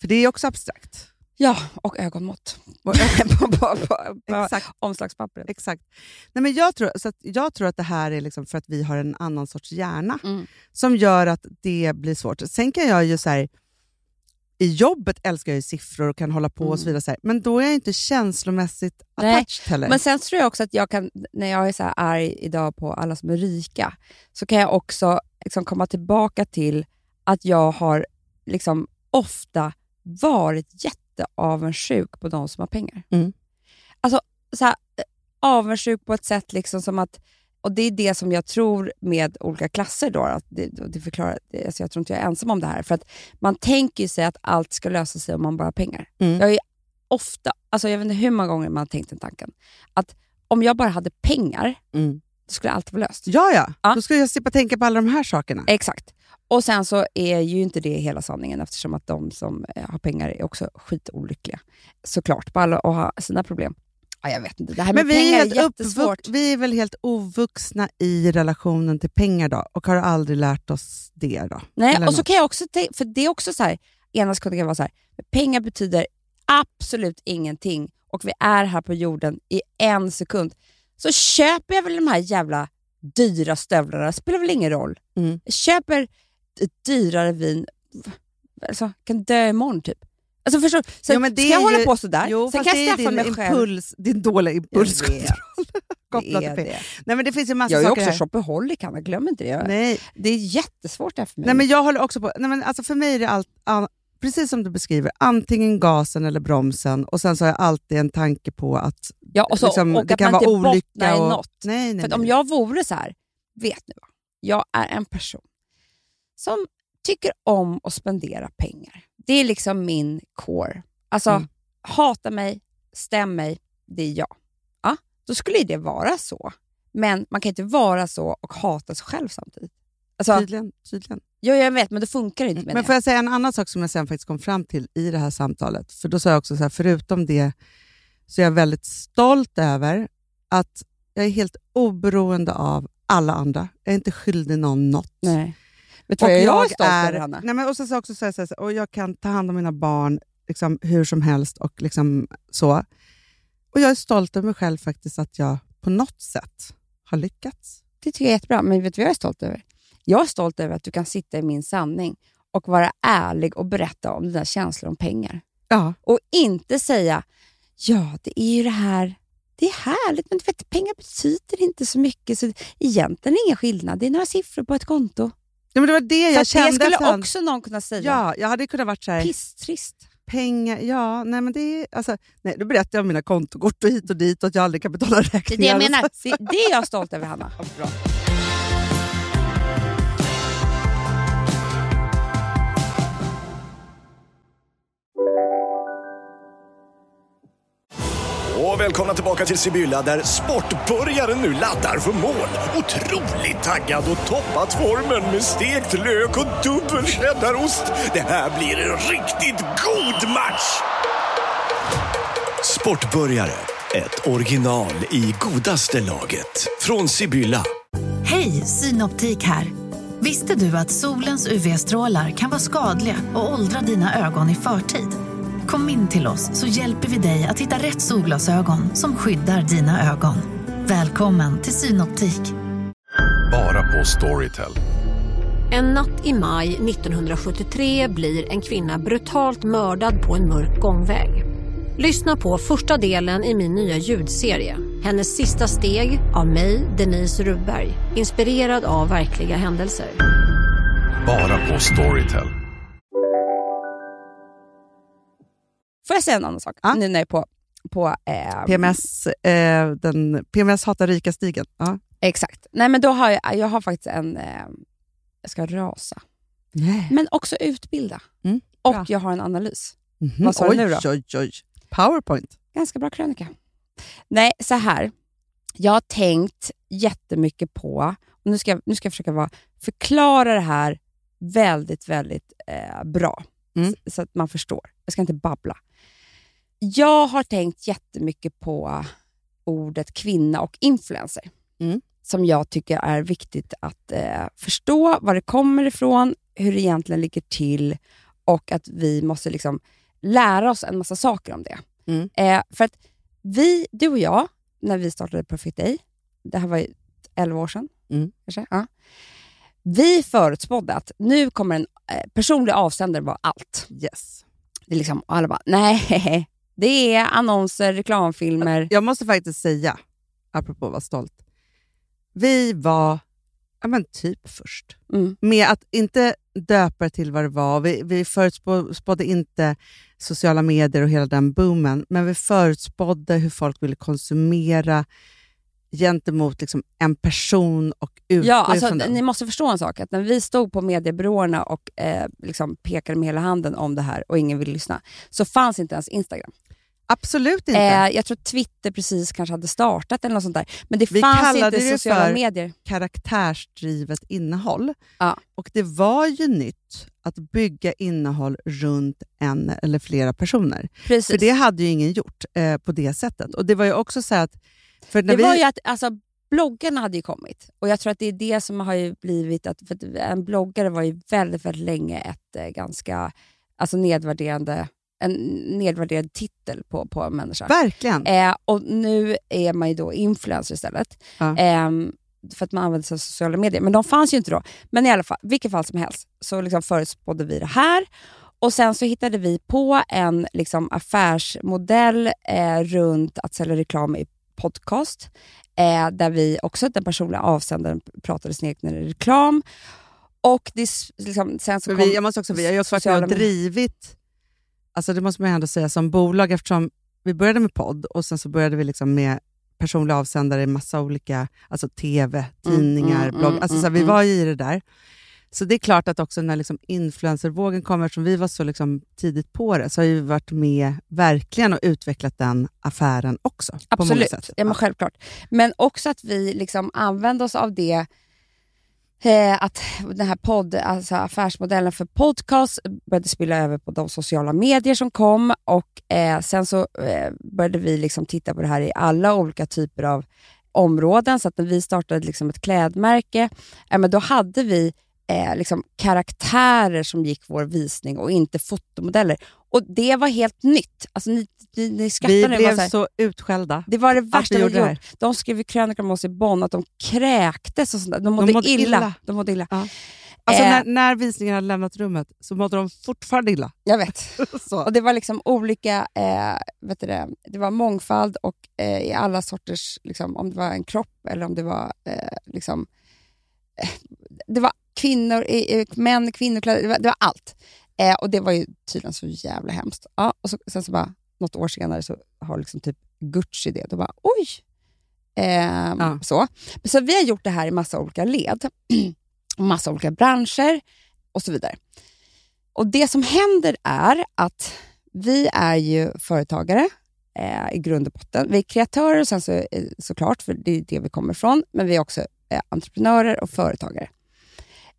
för det är också abstrakt. Ja, och ögonmått. <laughs> På, på, på, på <laughs> Exakt. omslagspappret. Exakt. Nej, men jag, tror, så jag tror att det här är liksom för att vi har en annan sorts hjärna Mm. som gör att det blir svårt. Sen kan jag ju så här, i jobbet älskar jag ju siffror och kan hålla på och så vidare, så här, men då är jag inte känslomässigt Nej, attached heller. Men sen tror jag också att jag kan, när jag är så arg idag på alla som är rika, så kan jag också liksom komma tillbaka till att jag har liksom ofta varit jätteavundsjuk på de som har pengar. Mm. Alltså så här, eh, avundsjuk på ett sätt liksom som att, och det är det som jag tror med olika klasser då, att det, det förklarar, det, alltså jag tror inte jag är ensam om det här, för att man tänker sig att allt ska lösa sig om man bara har pengar. Mm. Jag är ofta, alltså jag vet inte hur många gånger man har tänkt den tanken, att om jag bara hade pengar, Mm. Då skulle allt vara löst. Ja, ja. Ja. Då skulle jag slippa tänka på alla de här sakerna. Exakt. Och sen så är ju inte det hela sanningen eftersom att de som eh, har pengar är också skitolyckliga. Såklart, på alla och ha sina problem. Ja, jag vet inte, det här med Men vi är, pengar är, helt jättesvårt. vi är väl helt ovuxna i relationen till pengar då och har aldrig lärt oss det då? Nej, Eller och så något. kan jag också för det är också så här, ena sekunden kan vara så här, pengar betyder absolut ingenting och vi är här på jorden i en sekund. Så köper jag väl de här jävla dyra stövlarna, spelar väl ingen roll. Mm. Jag köper ett dyrare vin, alltså kan dö imorgon typ. Alltså förstår? Så Jo, det ska jag är hålla ju- på sådär? Jo, Sen kan det jag straffa mig själv. impuls, din dåliga impulskontroll <laughs> kopplat det till pengar. det. Nej, men det finns ju massa Jag är saker också här. shopaholic. Glöm inte det. Nej. Det är jättesvårt det här för mig. Nej, men jag håller också på... Nej, men alltså för mig är det allt, all, precis som du beskriver, antingen gasen eller bromsen och sen så har jag alltid en tanke på att ja, och så, liksom, och det kan man vara inte olycka. bottnar i och, något. Nej, nej, För om jag vore så här, vet nu vad, jag är en person som tycker om att spendera pengar. Det är liksom min core. Alltså, Mm. hata mig, stäm mig, det är jag. Ja, då skulle det vara så. Men man kan inte vara så och hata sig själv samtidigt. Alltså, Tydligen, tydligen. ja, jag vet, men det funkar inte med Men det. får jag säga en annan sak som jag sen faktiskt kom fram till i det här samtalet? För då sa jag också så här, förutom det så är jag väldigt stolt över att jag är helt oberoende av alla andra. Jag är inte skyldig någon något. Nej. Vet du vad jag, jag är stolt över, Hanna? nej men och så, så också så så här, och jag kan ta hand om mina barn liksom, hur som helst och liksom så. Och jag är stolt över mig själv faktiskt att jag på något sätt har lyckats. Det tycker jag är jättebra, men vet du vad jag är stolt över? Jag är stolt över att du kan sitta i min sanning och vara ärlig och berätta om dina känslor om pengar. Ja, Och inte säga, ja det är ju det här, det är härligt men vet, pengar betyder inte så mycket så egentligen är det ingen skillnad. Det är några siffror på ett konto. ja men det var det jag kände. det skulle efterhand. också någon kunna säga. Ja, jag hade kunnat varit så här, Pisstrist. pengar, ja, nej men det är, alltså, nej, då berättar jag om mina kontokort och hit och dit och att jag aldrig kan betala räkningar. Det är det jag menar. Det, det är jag stolt över Hanna. <laughs> Och välkomna tillbaka till Sibylla där sportbörjaren nu laddar för mål. Otroligt taggad och toppat formen med stekt lök och dubbel cheddarost. Det här blir en riktigt god match! Sportbörjare, ett original i godaste laget. Från Sibylla. Hej, Synoptik här. Visste du att solens UV-strålar kan vara skadliga och åldra dina ögon i förtid? Kom in till oss så hjälper vi dig att hitta rätt solglasögon som skyddar dina ögon. Välkommen till Synoptik. Bara på Storytel. En natt i maj 1973 blir en kvinna brutalt mördad på en mörk gångväg. Lyssna på första delen i min nya ljudserie. Hennes sista steg av mig, Denise Rubberg. Inspirerad av verkliga händelser. Bara på Storytel. Får jag säga en annan sak? Ja. Nu när jag är på... på eh, PMS, eh, den, PMS hatar rika-stigen. Ja. Exakt. Nej, men då har jag, jag har faktiskt en... Eh, jag ska rasa. Nej. Men också utbilda. Mm, och jag har en analys. Mhm. Vad sa du oj, nu då? Oj, oj. Powerpoint. Ganska bra krönika. Nej, så här. Jag har tänkt jättemycket på, och nu ska jag, nu ska jag försöka vara, förklara det här väldigt, väldigt eh, bra. Mm. Så, så att man förstår. Jag ska inte babbla. Jag har tänkt jättemycket på ordet kvinna och influencer. Mm. Som jag tycker är viktigt att eh, förstå var det kommer ifrån, hur det egentligen ligger till och att vi måste liksom lära oss en massa saker om det. Mm. Eh, för att vi, du och jag, när vi startade Perfect Day, det här var ju 11 år sedan, Mm. kanske, ja. vi förutspådde att nu kommer en eh, personlig avsändare vara allt. Yes. Det är liksom, alla bara, nej, <laughs> det är annonser, reklamfilmer. Jag måste faktiskt säga, apropå att vara stolt, vi var ja, men typ först. Mm. Med att inte döpa det till vad det var. Vi, vi förutspådde inte sociala medier och hela den boomen, men vi förutspådde hur folk ville konsumera gentemot liksom en person och utgå Ja, alltså, den. ni måste förstå en sak, att när vi stod på mediebyråerna och eh, liksom pekade med hela handen om det här och ingen ville lyssna, så fanns inte ens Instagram. Absolut inte. Eh, jag tror Twitter precis kanske hade startat eller något sånt där. Men det Vi fanns inte det sociala för medier. karaktärsdrivet innehåll. Ja. Och det var ju nytt att bygga innehåll runt en eller flera personer. Precis. För det hade ju ingen gjort eh, på det sättet. Och det var ju också så att... För när det vi, var ju att alltså, bloggarna hade ju kommit och jag tror att det är det som har ju blivit att, för att en bloggare var ju väldigt, väldigt länge ett eh, ganska alltså nedvärderande, en nedvärderad titel på, på en människa. Verkligen. Eh, och nu är man ju då influencer istället. Ja. Ehm, för att man använder sig av sociala medier. Men de fanns ju inte då. Men i alla fall, vilket fall som helst så liksom förutspådde vi det här. Och sen så hittade vi på en liksom affärsmodell eh, runt att sälja reklam i podcast. Eh, där vi också, den personliga avsändaren pratade sin egen reklam. Och det, liksom, sen så kom vi, jag måste också jag har också varit med och drivit, alltså det måste man ju ändå säga som bolag, eftersom vi började med podd och sen så började vi liksom med personliga avsändare i massa olika, alltså tv, tidningar, mm, blogg. mm, Alltså så här, vi mm, var ju i det där. Så det är klart att också när liksom influencervågen kommer, eftersom vi var så liksom tidigt på det, så har vi varit med verkligen och utvecklat den affären också. Absolut, ja, men självklart. Men också att vi liksom använde oss av det, eh, att den här podd, alltså affärsmodellen för podcast började spilla över på de sociala medier som kom och eh, sen så eh, började vi liksom titta på det här i alla olika typer av områden. Så att när vi startade liksom ett klädmärke, eh, men då hade vi eh, liksom karaktärer som gick vår visning och inte fotomodeller. Och det var helt nytt. Alltså, ni, ni, ni skrattar Vi nu. blev så här- så utskällda. det var det värsta vi gjorde här. De skrev i krönikor om oss i Bonn att de kräktes och sånt där. De mådde, mådde illa. illa. De mådde illa. Ja. Alltså Eh. när, när visningen hade lämnat rummet så mådde de fortfarande illa. Jag vet. <laughs> Och det var liksom olika, eh, vet du det, det var mångfald och eh, i alla sorters, liksom, om det var en kropp eller om det var eh, liksom, eh, det var kvinnor, män, kvinnokläder, det var, det var allt. Eh, och det var ju tydligen så jävla hemskt. Ja, och så, sen så bara, något år senare så har liksom typ Gucci det. Då bara, oj! Ehm, Ja. så. så vi har gjort det här i massa olika led, <clears throat> massa olika branscher och så vidare. Och Det som händer är att vi är ju företagare eh, i grund och botten. Vi är kreatörer sen så, eh, såklart, för det är det vi kommer ifrån, men vi är också eh, entreprenörer och företagare.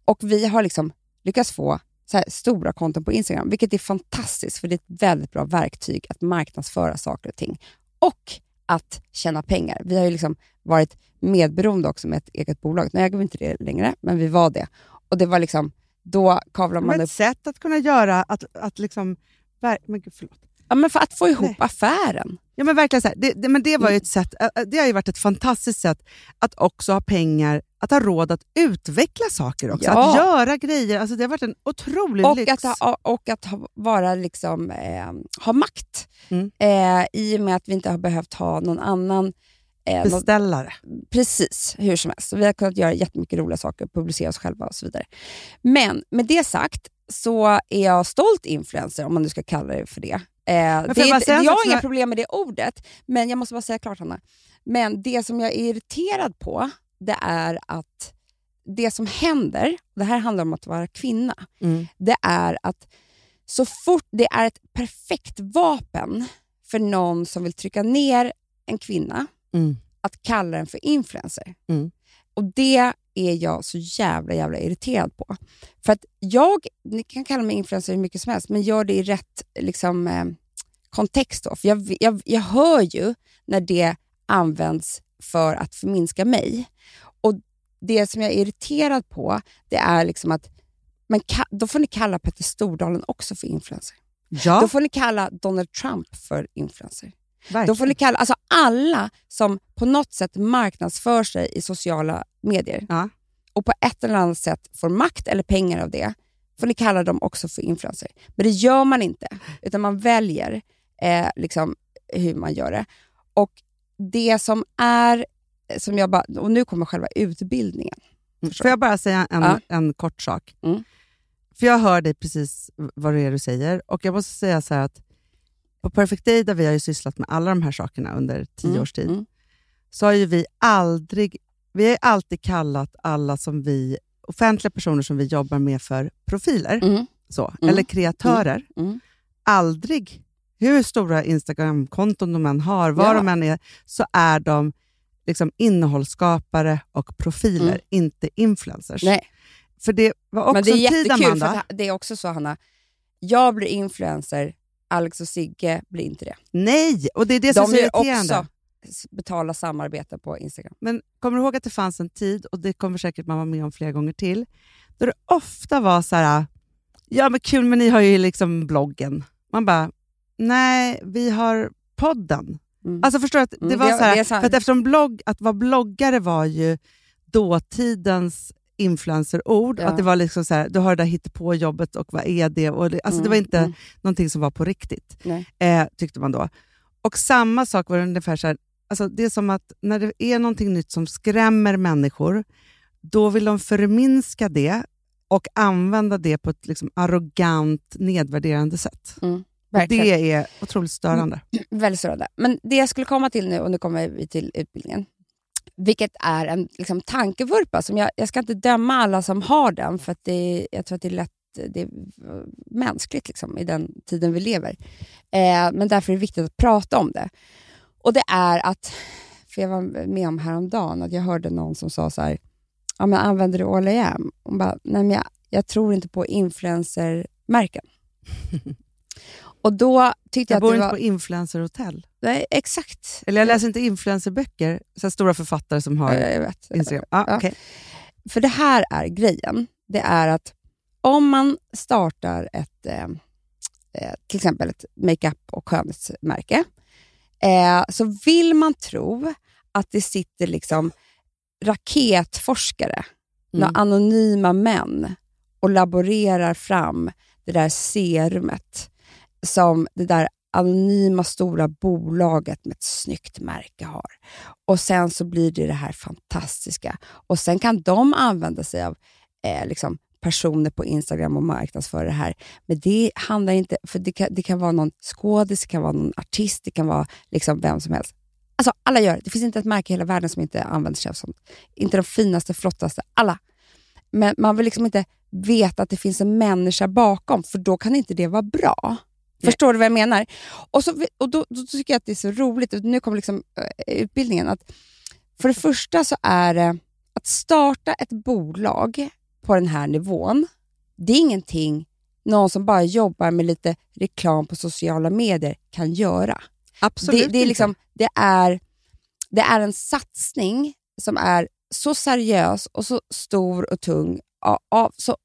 Och vi har liksom lyckats få så här stora konton på Instagram, vilket är fantastiskt, för det är ett väldigt bra verktyg att marknadsföra saker och ting. Och att tjäna pengar. Vi har ju liksom varit medberoende också med ett eget bolag. Nu äger vi inte det längre, men vi var det. Och det var liksom, då kavlar man Men upp ett sätt att kunna göra, att, att liksom... Men gud, förlåt. Ja, men för att få ihop Nej. affären. Ja, men verkligen så här, det, det, men det var ju Mm. ett sätt, det har ju varit ett fantastiskt sätt att också ha pengar, att ha råd att utveckla saker också. Ja. Att göra grejer. Alltså det har varit en otrolig Och lyx. att, ha, och att ha, vara liksom, eh, ha makt. Mm. Eh, I och med att vi inte har behövt ha någon annan... Eh, Beställare. precis, hur som helst. Vi har kunnat göra jättemycket roliga saker, publicera oss själva och så vidare. Men med det sagt så är jag stolt influencer, om man nu ska kalla det för det. Eh, det, jag jag har inga problem med det ordet, men jag måste bara säga klart Hanna. Men det som jag är irriterad på, det är att det som händer, det här handlar om att vara kvinna, Mm. det är att så fort det är ett perfekt vapen för någon som vill trycka ner en kvinna, Mm. att kalla den för influencer. Mm. Och det är jag så jävla jävla irriterad på. För att jag, ni kan kalla mig influencer hur mycket som helst, men gör det i rätt liksom, eh, kontext. Då. För jag, jag, jag hör ju när det används för att förminska mig. Och det som jag är irriterad på, det är liksom att men då får ni kalla Petter Stordalen också för influencer. Ja, Då får ni kalla Donald Trump för influencer. verkligen. Då får ni kalla alltså alla som på något sätt marknadsför sig i sociala medier Ja. och på ett eller annat sätt får makt eller pengar av det, får ni kalla dem också för influencer. Men det gör man inte, utan man väljer eh, liksom hur man gör det. Och det som är, som jag bara, och nu kommer själva utbildningen. Mm. Får jag bara säga en, Ja. en kort sak? Mm. För jag hör dig precis vad det är du säger och jag måste säga så här att på Perfect Day, där vi har ju sysslat med alla de här sakerna under tio Mm, års tid, mm. så har ju vi aldrig, vi har alltid kallat alla som vi, offentliga personer som vi jobbar med för profiler, Mm. så, Mm. eller kreatörer. Aldrig, hur stora Instagram-konton de än har, var Ja. de än är, så är de liksom innehållsskapare och profiler, Mm. inte influencers. Nej. För det var också Men det är en tid, jättekul, Amanda, för det är också så Hanna, jag blir influencer, Alex och Sigge blir inte det. Nej, och det är det som är De så vill irriterande. också betala samarbete på Instagram. Men kommer du ihåg att det fanns en tid, och det kommer säkert man vara med om flera gånger till, då det ofta var så här, ja men kul, men ni har ju liksom bloggen. Man bara, nej, vi har podden. Mm. Alltså förstår? Att det Mm, var det- så här, det För att eftersom blogg, att vara bloggare var ju dåtidens influencerord. Ja. Att det var liksom så här, du har det där hittepå-jobbet och vad är det? Och det alltså det Mm, var inte mm. någonting som var på riktigt, eh, tyckte man då. Och samma sak var det ungefär så här, alltså det är som att när det är någonting nytt som skrämmer människor, då vill de förminska det och använda det på ett liksom arrogant, nedvärderande sätt. Mm, Verkligen. det är otroligt störande. Väldigt störande. Men det jag skulle komma till nu, och nu kommer vi till utbildningen, vilket är en liksom, tankevurpa. Som jag, jag ska inte döma alla som har den, för att det, jag tror att det är lätt det är mänskligt liksom, i den tiden vi lever. Eh, men därför är det viktigt att prata om det. Och det är att, för jag var med om häromdagen, att jag hörde någon som sa så här, ja, men använder du All I am? Hon bara, nej men jag, jag tror inte på influencermärken. <laughs> Och då tyckte jag, Jag bor inte var... på influencerhotell. Nej, exakt. Eller jag läser inte influencerböcker, så stora författare som har Ja, jag vet. Instagram. Ah, Ja. okej. För det här är grejen. Det är att om man startar ett, eh, eh, till exempel ett makeup och skönhetsmärke, eh, så vill man tro att det sitter liksom raketforskare, Mm. anonyma män och laborerar fram det där serumet som det där anonyma stora bolaget med ett snyggt märke har. Och sen så blir det det här fantastiska. Och sen kan de använda sig av eh, liksom personer på Instagram och marknadsföra det här. Men det handlar inte, för det kan, det kan vara någon skådis, det kan vara någon artist, det kan vara liksom vem som helst. Alltså alla gör det. Det finns inte ett märke i hela världen som inte använder sig av sånt. Inte de finaste, flottaste, alla. Men man vill liksom inte veta att det finns en människa bakom, för då kan inte det vara bra. Förstår du vad jag menar? Och, så, och då, då tycker jag att det är så roligt, och nu kommer liksom, eh, utbildningen, att för det första så är det att starta ett bolag på den här nivån, det är ingenting någon som bara jobbar med lite reklam på sociala medier kan göra. Absolut det, det, är liksom, det, är, det är en satsning som är så seriös och så stor och tung av, av så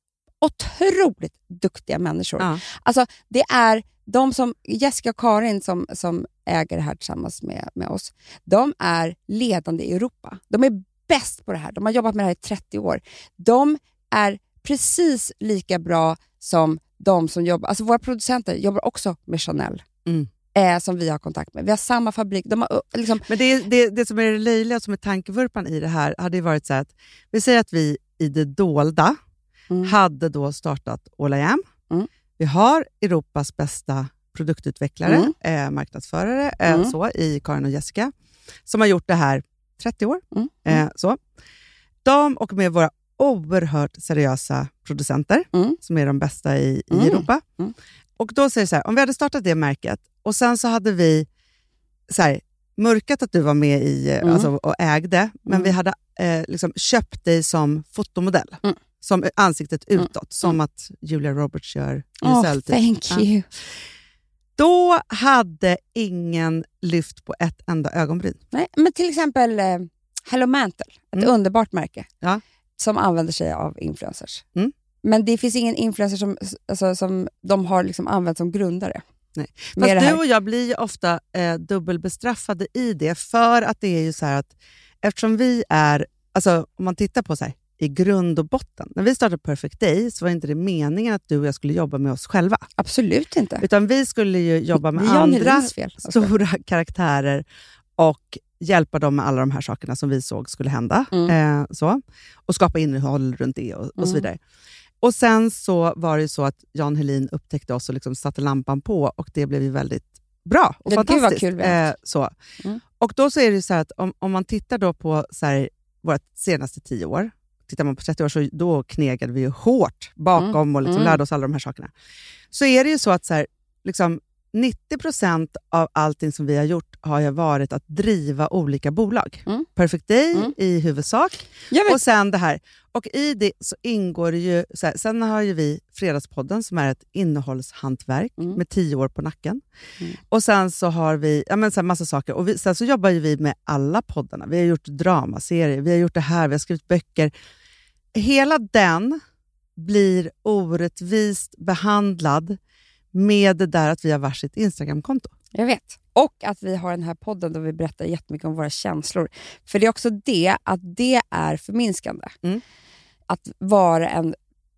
otroligt duktiga människor. Ja. Alltså, det är de som, Jessica och Karin som, som äger det här tillsammans med, med oss, de är ledande i Europa. De är bäst på det här. De har jobbat med det här i 30 år. De är precis lika bra som de som jobbar, alltså våra producenter jobbar också med Chanel. Mm. Eh, som vi har kontakt med. Vi har samma fabrik. De har, liksom, Men det, det, det som är det löjliga som är tankevurpan i det här hade ju varit så här att vi säger att vi i det dolda Mm. hade då startat All I am. Mm. Vi har Europas bästa produktutvecklare, Mm. eh, marknadsförare eh, Mm. så, i Karin och Jessica, som har gjort det här 30 år. Eh, så. De och med våra oerhört seriösa producenter, som är de bästa i, i. Europa. Och då säger så här, om vi hade startat det märket och sen så hade vi så här, mörkat att du var med i, eh, Mm. alltså, och ägde, men Mm. vi hade eh, liksom köpt dig som fotomodell. Mm. Som ansiktet Mm. utåt, som att Julia Roberts gör i Oh, typ. thank Ja. you. Då hade ingen lyft på ett enda ögonbryn. Nej, men till exempel eh, Hello Mantle, ett Mm. underbart märke Ja. som använder sig av influencers. Mm. Men det finns ingen influencer som, alltså, som de har liksom använt som grundare. Nej. Fast du och jag blir ofta eh, dubbelbestraffade i det, för att det är ju så att eftersom vi är, alltså om man tittar på så här, i grund och botten, när vi startade Perfect Day så var inte det meningen att du och jag skulle jobba med oss själva. Absolut inte. Utan vi skulle ju jobba med Det andra stora karaktärer och hjälpa dem med alla de här sakerna som vi såg skulle hända. Mm. Eh, så. Och skapa innehåll runt det och, och så Mm. vidare. Och Sen så var det så att Jan Helin upptäckte oss och liksom satte lampan på och det blev ju väldigt bra och vad fantastiskt. kul eh, så. Mm. Och då så är det så att om, om man tittar då på så här, våra senaste tio år, tittar man på 30 år så då knegade vi ju hårt bakom Mm. och liksom Mm. lärde oss alla de här sakerna. Så är det ju så att så här, liksom 90% av allting som vi har gjort har ju varit att driva olika bolag. Mm. Perfect Day Mm. i huvudsak och sen det här. Och i det så ingår ju, så här, sen har ju vi Fredagspodden som är ett innehållshantverk Mm. med tio år på nacken. Mm. Och sen så har vi ja, men så här massa saker. Och vi, sen så jobbar ju vi med alla poddarna. Vi har gjort dramaserier, vi har gjort det här, vi har skrivit böcker. Hela den blir orättvist behandlad med det där att vi har varsitt Instagramkonto. jag vet. Och att vi har den här podden där vi berättar jättemycket om våra känslor. För det är också det, att det är förminskande. Mm. Att vara en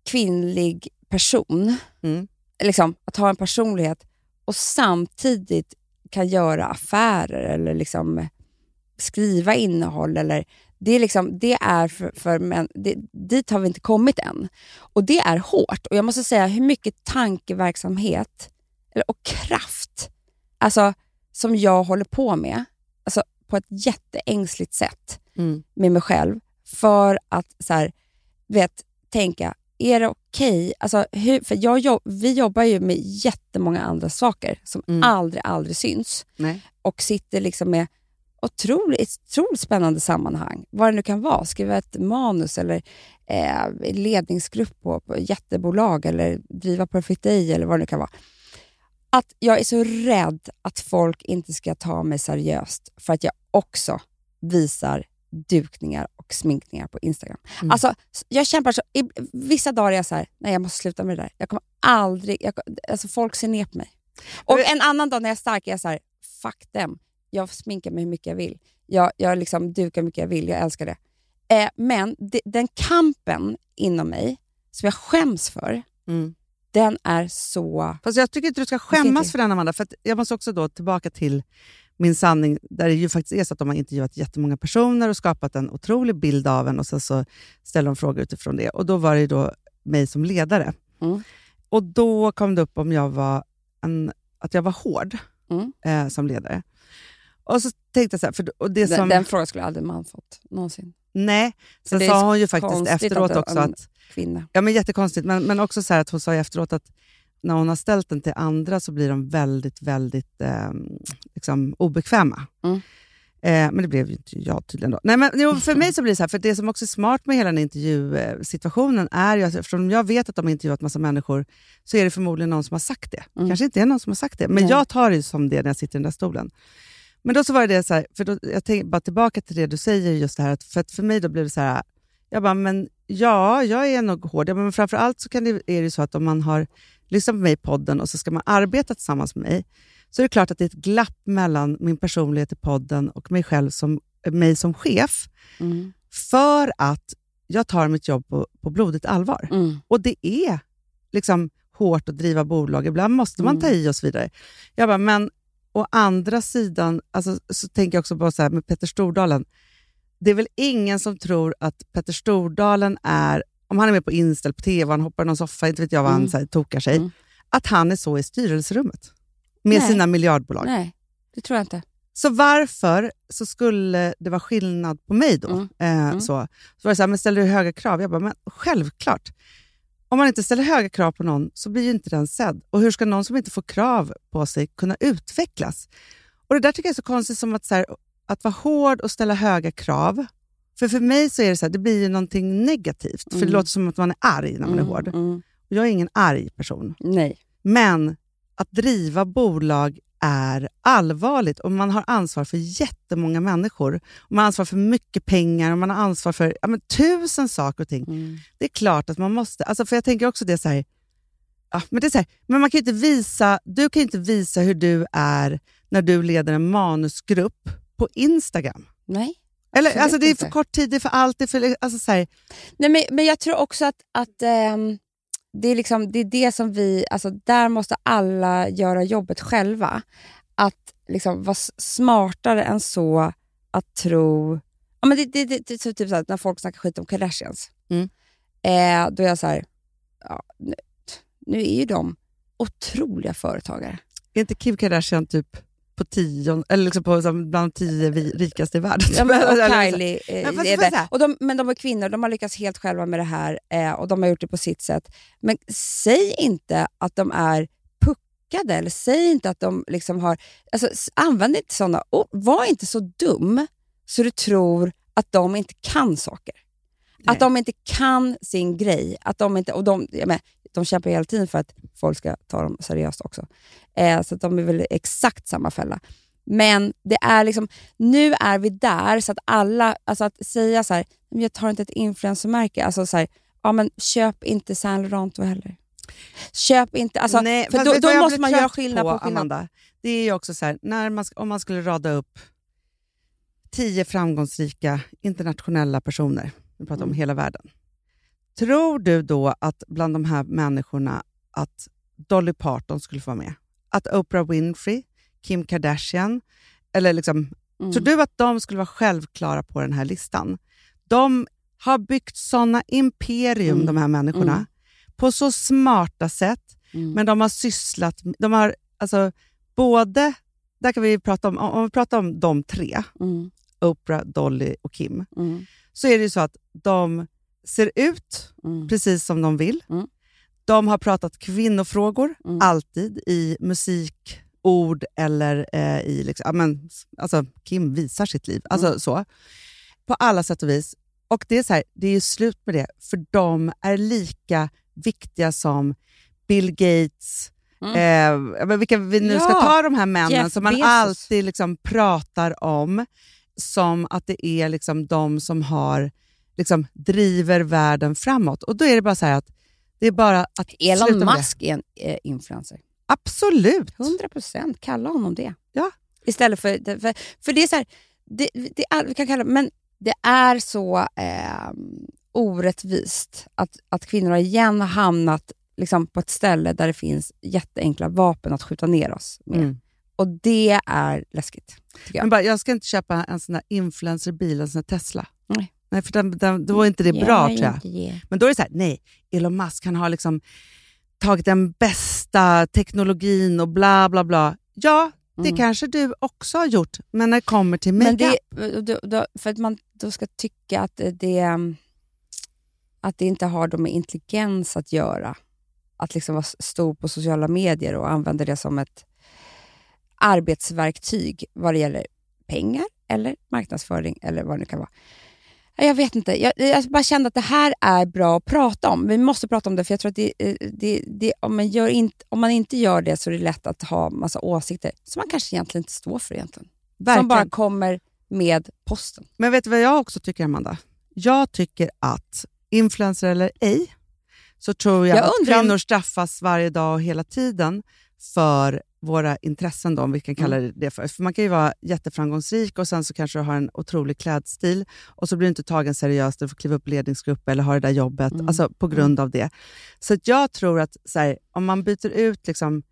kvinnlig person, Mm. liksom, att ha en personlighet och samtidigt kan göra affärer eller liksom skriva innehåll. Eller, det, är liksom, det är för, för män, det, dit har vi inte kommit än. Och det är hårt. Och jag måste säga hur mycket tankeverksamhet eller, och kraft alltså, som jag håller på med alltså, på ett jätteängsligt sätt Mm. med mig själv för att så här, vet, tänka, är det okej? Alltså, hur- för jag vi jobbar ju med jättemånga andra saker som Mm. aldrig, aldrig syns Nej. och sitter liksom med otroligt, otroligt spännande sammanhang. Vad det nu kan vara. Skriva ett manus eller eh, ledningsgrupp på, på jättebolag eller driva Perfect Day eller vad det nu kan vara. Att jag är så rädd att folk inte ska ta mig seriöst för att jag också visar dukningar och sminkningar på Instagram. Mm. Alltså, jag kämpar så. I, vissa dagar är jag så här, nej jag måste sluta med det där. Jag kommer aldrig, jag, alltså folk ser ner på mig. Och en annan dag när jag är stark är jag så här, fuck them. Jag sminkar mig hur mycket jag vill. Jag, jag liksom dukar hur mycket jag vill. Jag älskar det. Eh, men de, den kampen inom mig, som jag skäms för, Mm. den är så... Fast jag tycker inte du ska skämmas för den, Amanda. För jag måste också då tillbaka till min sanning, där det ju faktiskt är så att de har intervjuat jättemånga personer och skapat en otrolig bild av en och sen så ställer de frågor utifrån det. Och då var det då mig som ledare. Mm. Och då kom det upp om jag var en, att jag var hård Mm. eh, som ledare. Och så tänkte jag så här, för, och det Den, som, den frågan skulle aldrig man fått, någonsin. nej, sen sa hon ju faktiskt efteråt att- också att Kvinna. Ja, men jättekonstigt. Men, men också så att hon sa efteråt att när hon har ställt den till andra så blir de väldigt, väldigt eh, liksom obekväma. Mm. Eh, men det blev ju inte jag tydligen då. Nej, men, jo, för mig så blir det så här, för det som också är smart med hela den intervjusituationen är ju att eftersom jag vet att de har intervjuat massa människor så är det förmodligen någon som har sagt det. Mm. kanske inte är någon som har sagt det, men Nej. jag tar det som det när jag sitter i den där stolen. Men då så var det så här, för då, jag tänker bara tillbaka till det du säger, just det här, för, att för mig då blev det så här, jag bara, men ja, jag är nog hård. Men framför allt så kan det, är det ju så att om man har lyssnat på mig i podden och så ska man arbeta tillsammans med mig, så är det klart att det är ett glapp mellan min personlighet i podden och mig själv som, mig som chef, Mm. för att jag tar mitt jobb på, på blodigt allvar. Mm. Och det är liksom hårt att driva bolag. Ibland måste man ta Mm. i och så vidare. Jag bara, men å andra sidan alltså, så tänker jag också på så här med Petter Stordalen. Det är väl ingen som tror att Petter Stordalen är, om han är med på Insta eller på TV, han hoppar i någon soffa, inte vet jag vad han Mm. så här, tokar sig, Mm. att han är så i styrelserummet. med Nej. sina miljardbolag. Nej, det tror jag inte. Så varför så skulle det vara skillnad på mig då? Mm. Eh, Mm. Så, så var det så här, men ställer du höga krav? Jag bara, men självklart. Om man inte ställer höga krav på någon så blir ju inte den sedd. Och hur ska någon som inte får krav på sig kunna utvecklas? Och Det där tycker jag är så konstigt som att, så här, att vara hård och ställa höga krav. För för mig så är det så här, det blir ju någonting negativt. För det Mm. låter som att man är arg när man är Mm, hård. mm. Och jag är ingen arg person. Nej. Men att driva bolag är allvarligt och man har ansvar för jättemånga människor. Man har ansvar för mycket pengar och man har ansvar för ja, men, tusen saker och ting. Mm. Det är klart att man måste... Alltså, för jag tänker också det så här, ja, men det är så här, men man kan inte visa, du kan inte visa hur du är när du leder en manusgrupp på Instagram. Nej. Eller, alltså, det är inte. för kort tid, det är för allt. Är för, alltså, så här, Nej, men, men jag tror också att, att ehm, det, är liksom, det är det som vi... Alltså, där måste alla göra jobbet själva. Att liksom vara smartare än så att tro... Ja, men det, det, det, det typ så här, när folk snackar skit om Kardashians. Mm. Eh, då är jag så här... Ja, nu, nu är ju de otroliga företagare. är inte Kim Kardashian typ på tio, eller liksom på, bland tio rikaste i världen? Ja, men, <laughs> och Eller så- Kylie eh, fast är det. Och de, men de är kvinnor, de har lyckats helt själva med det här eh, och de har gjort det på sitt sätt. Men säg inte att de är puckade eller säg inte att de liksom har... Alltså, använd inte sådana ord. Var inte så dum så du tror att de inte kan saker. Att de inte kan sin grej. Att de inte, och de, jag menar, de kämpar hela tiden för att folk ska ta dem seriöst också. Eh, så att de är väl exakt samma fälla. Men det är liksom, nu är vi där så att alla, alltså att säga så här, "Men jag tar inte ett influencermärke, alltså så här, ja men köp inte Saint Laurent heller. Köp inte, alltså, Nej, för då, då måste man göra skillnad på, skillnad. Amanda? Det är ju också så här, när man, om man skulle rada upp tio framgångsrika internationella personer, vi pratar om Mm. hela världen. Tror du då att bland de här människorna att Dolly Parton skulle få vara med? Att Oprah Winfrey, Kim Kardashian, eller liksom, Mm. tror du att de skulle vara självklara på den här listan? De har byggt såna imperium, Mm. de här människorna, Mm. på så smarta sätt. Mm. Men de har sysslat, de har alltså både, där kan vi prata om, om vi pratar om de tre, Mm. Oprah, Dolly och Kim, Mm. så är det ju så att de ser ut Mm. precis som de vill. Mm. De har pratat kvinnofrågor, Mm. alltid, i musik, ord eller eh, i... Liksom, men, alltså, Kim visar sitt liv. Alltså, Mm. så. På alla sätt och vis. Och det är, så här, det är ju slut med det, för de är lika viktiga som Bill Gates, Mm. eh, vilka vi nu ska Ja, ta de här männen Jeff som man Bezos. alltid liksom pratar om som att det är liksom de som har liksom driver världen framåt. Och då är det bara så här att det är bara att Elon. Musk är en eh, influencer. Absolut. 100 procent. Kalla honom det. Ja. Istället för... För, för det är så här, det, det är, vi kan kalla men det är så eh, orättvist att, att kvinnor igen har hamnat liksom, på ett ställe där det finns jätteenkla vapen att skjuta ner oss med. Mm. Och det är läskigt. Jag. Men bara, jag ska inte köpa en sån där influencerbil, en sån där Tesla. Nej. Nej, för den, den, då är inte det bra tror jag. ge. Men då är det så här, nej, Elon Musk han har liksom tagit den bästa teknologin och bla bla bla. Ja, det Mm. kanske du också har gjort, men när det kommer till Men makeup. det, då, för att man då ska tycka att det, att det inte har med intelligens att göra. Att liksom vara stor på sociala medier och använda det som ett arbetsverktyg vad det gäller pengar eller marknadsföring eller vad det nu kan vara. Ja, Jag vet inte. Jag, jag bara kände att det här är bra att prata om. Vi måste prata om det, för jag tror att det, eh, det, det, om, man gör inte, om man inte gör det så är det lätt att ha massa åsikter som man kanske egentligen inte står för egentligen. Som bara kommer med posten. Men vet du vad jag också tycker, Amanda? Jag tycker att, influencer eller ej, så tror jag, Jag att kvinnor straffas varje dag och hela tiden för våra intressen, då, om vi kan kalla Mm. det för. För man kan ju vara jätteframgångsrik och sen så kanske du har en otrolig klädstil och så blir du inte tagen seriöst, du får kliva upp i ledningsgrupp eller ha det där jobbet, Mm. alltså på grund av det. Så jag tror att så här, om man byter ut, liksom,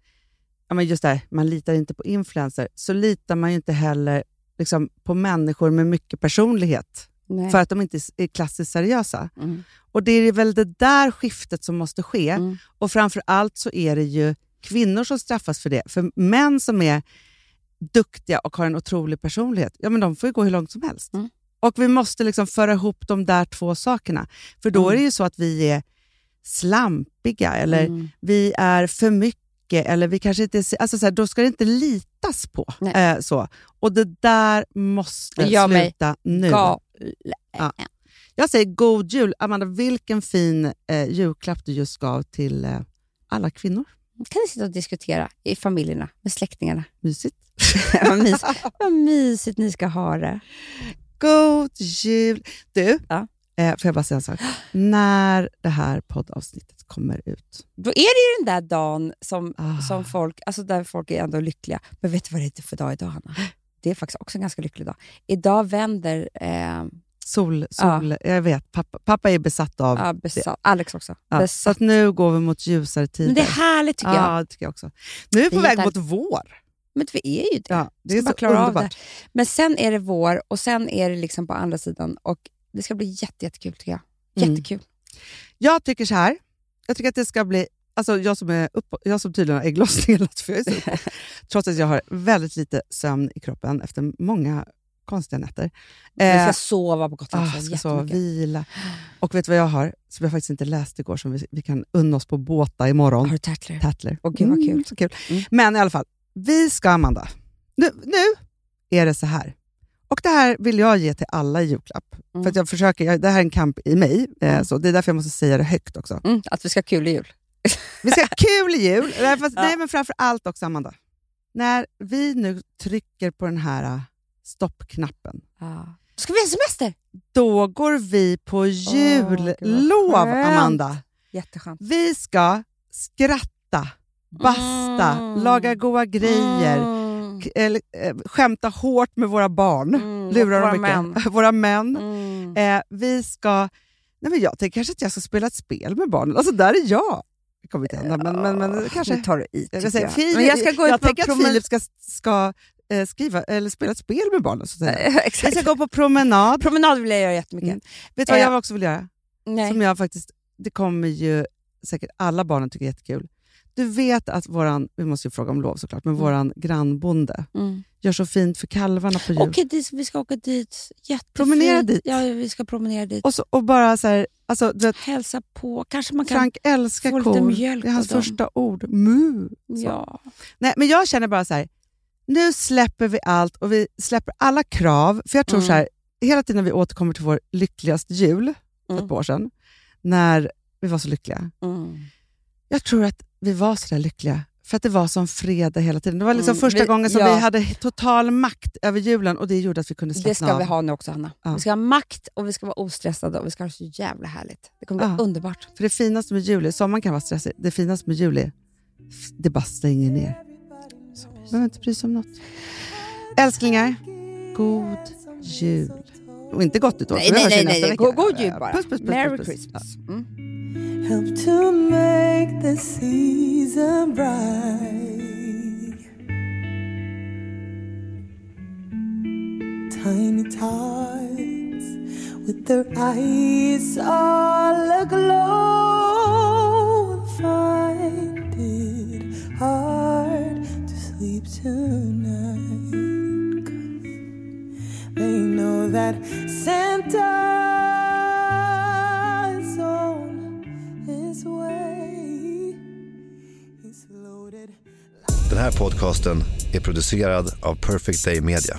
ja, men just det här, man litar inte på influencer, så litar man ju inte heller liksom, på människor med mycket personlighet Nej. för att de inte är klassiskt seriösa. Mm. Och Det är väl det där skiftet som måste ske. Mm. Och framför allt så är det ju kvinnor som straffas för det. För män som är duktiga och har en otrolig personlighet, ja men de får ju gå hur långt som helst. Mm. Och vi måste liksom föra ihop de där två sakerna. För då är det ju så att vi är slampiga, eller Mm. vi är för mycket, eller vi kanske inte... Alltså så här, då ska det inte litas på. Eh, så. Och det där måste mig sluta nu. Ja. Jag säger god jul. Amanda, vilken fin eh, julklapp du just gav till eh, alla kvinnor. Kan ni sitta och diskutera i familjerna med släktingarna? Mysigt. <laughs> Vad mys- <laughs> Vad mysigt ni ska ha det. God jul! Du, Ja. eh, får jag bara säga en sak? När det här poddavsnittet kommer ut, Då är det ju den där dagen som, Ah. som folk, alltså där folk är ändå lyckliga. Men vet du vad det är för dag idag, Hanna? Det är faktiskt också en ganska lycklig dag. Idag vänder eh, sol, sol jag vet, pappa, pappa är besatt av ja, besatt, Alex också. Ja, så besatt. att nu går vi mot ljusare tider. Men det är härligt tycker jag. Ja, det tycker jag också. Nu är vi på Det väg mot vår. Men vi är ju det. Ja, det är bara så klara av det. Men sen är det vår och sen är det liksom på andra sidan. Och Det ska bli jätte, jättekul tycker jag. Mm. Jättekul. Jag tycker så här. Jag tycker att det ska bli... Alltså jag, som är upp, jag som tydligen har ägglossning, <laughs> så trots att jag har väldigt lite sömn i kroppen efter många konstiga nätter. Vi ska Eh, sova på Gotland ah, ska sova, vila. Och vet du vad jag har, som jag faktiskt inte läste igår, som vi, vi kan unna oss på båta imorgon? Har du Tatler? Tattler. Åh, gud vad kul. Mm, så kul. Mm. Men i alla fall, vi ska Amanda. Nu, nu är det så här. Och det här vill jag ge till alla i julklapp. Mm. För att jag försöker, jag, det här är en kamp i mig, eh, Mm. så det är därför jag måste säga det högt också. Mm, att vi ska ha kul i jul. Vi ska ha <laughs> kul i jul, Nej, fast, Ja. nej, men framför allt också Amanda. När vi nu trycker på den här stoppknappen. Då ska vi ha semester! då går vi på jullov, skönt. Amanda. Jätteskönt. Vi ska skratta, basta, Mm. laga goda grejer, Mm. k- eller, eh, skämta hårt med våra barn, Mm, <laughs> lura våra dem mycket. män. <laughs> våra män. Mm. Eh, vi ska... Nej, men jag tänker kanske att jag ska spela ett spel med barnen. Alltså, där är jag. Det kommer inte hända, men, men, men kanske... Nu tar du i, Jag, säga. Filip, Men jag ska gå jag tänker att promen- Filip ska, ska eh, skriva, eller spela ett spel med barnen. Så att säga. <laughs> Vi ska gå på promenad. Promenad vill jag göra jättemycket. Mm. Vet du vad Eh, jag också vill göra? Nej. Som jag faktiskt, det kommer ju säkert alla barnen tycker är jättekul. Du vet att våran, vi måste ju fråga om lov såklart, men våran grannbonde Mm. gör så fint för kalvarna på jul. Okej, dit, vi ska åka dit. Jättefint. Promenera dit. Ja, vi ska promenera dit. Och, så, och bara så här, alltså, du vet, Hälsa på. Kanske man kan... Frank älskar få lite kor. mjölk Det är hans första ord. Mu. Så. Ja. Nej, men jag känner bara så här, nu släpper vi allt och vi släpper alla krav. För jag tror Mm. så här, hela tiden när vi återkommer till vår lyckligaste jul, för Mm. ett par år sedan, när vi var så lyckliga. Mm. Jag tror att vi var så där lyckliga för att det var som fredag hela tiden. Det var liksom Mm, första vi- gången som ja. vi hade total makt över julen och det gjorde att vi kunde slappna Det ska av. vi ha nu också, Hanna. Ja. Vi ska ha makt och vi ska vara ostressade och vi ska ha det så jävla härligt. Det kommer bli Ja. underbart. För det finaste med jul, är- sommaren kan vara stressig, det finaste med jul är det bara stänger ner. Behöver inte bry sig om något. Älsklingar, god jul. Och inte gott nytt år, Nej, nej, nej, nästa nej. vecka. God, god jul bara. Puss, puss, puss, Merry puss, puss. Christmas. Mm. Help to make the season bright. Tiny tots with their eyes all aglow find it hard sleep tonight. 'Cause they know that Santa's on his way. He's loaded. Den här podcasten är producerad av Perfect Day Media.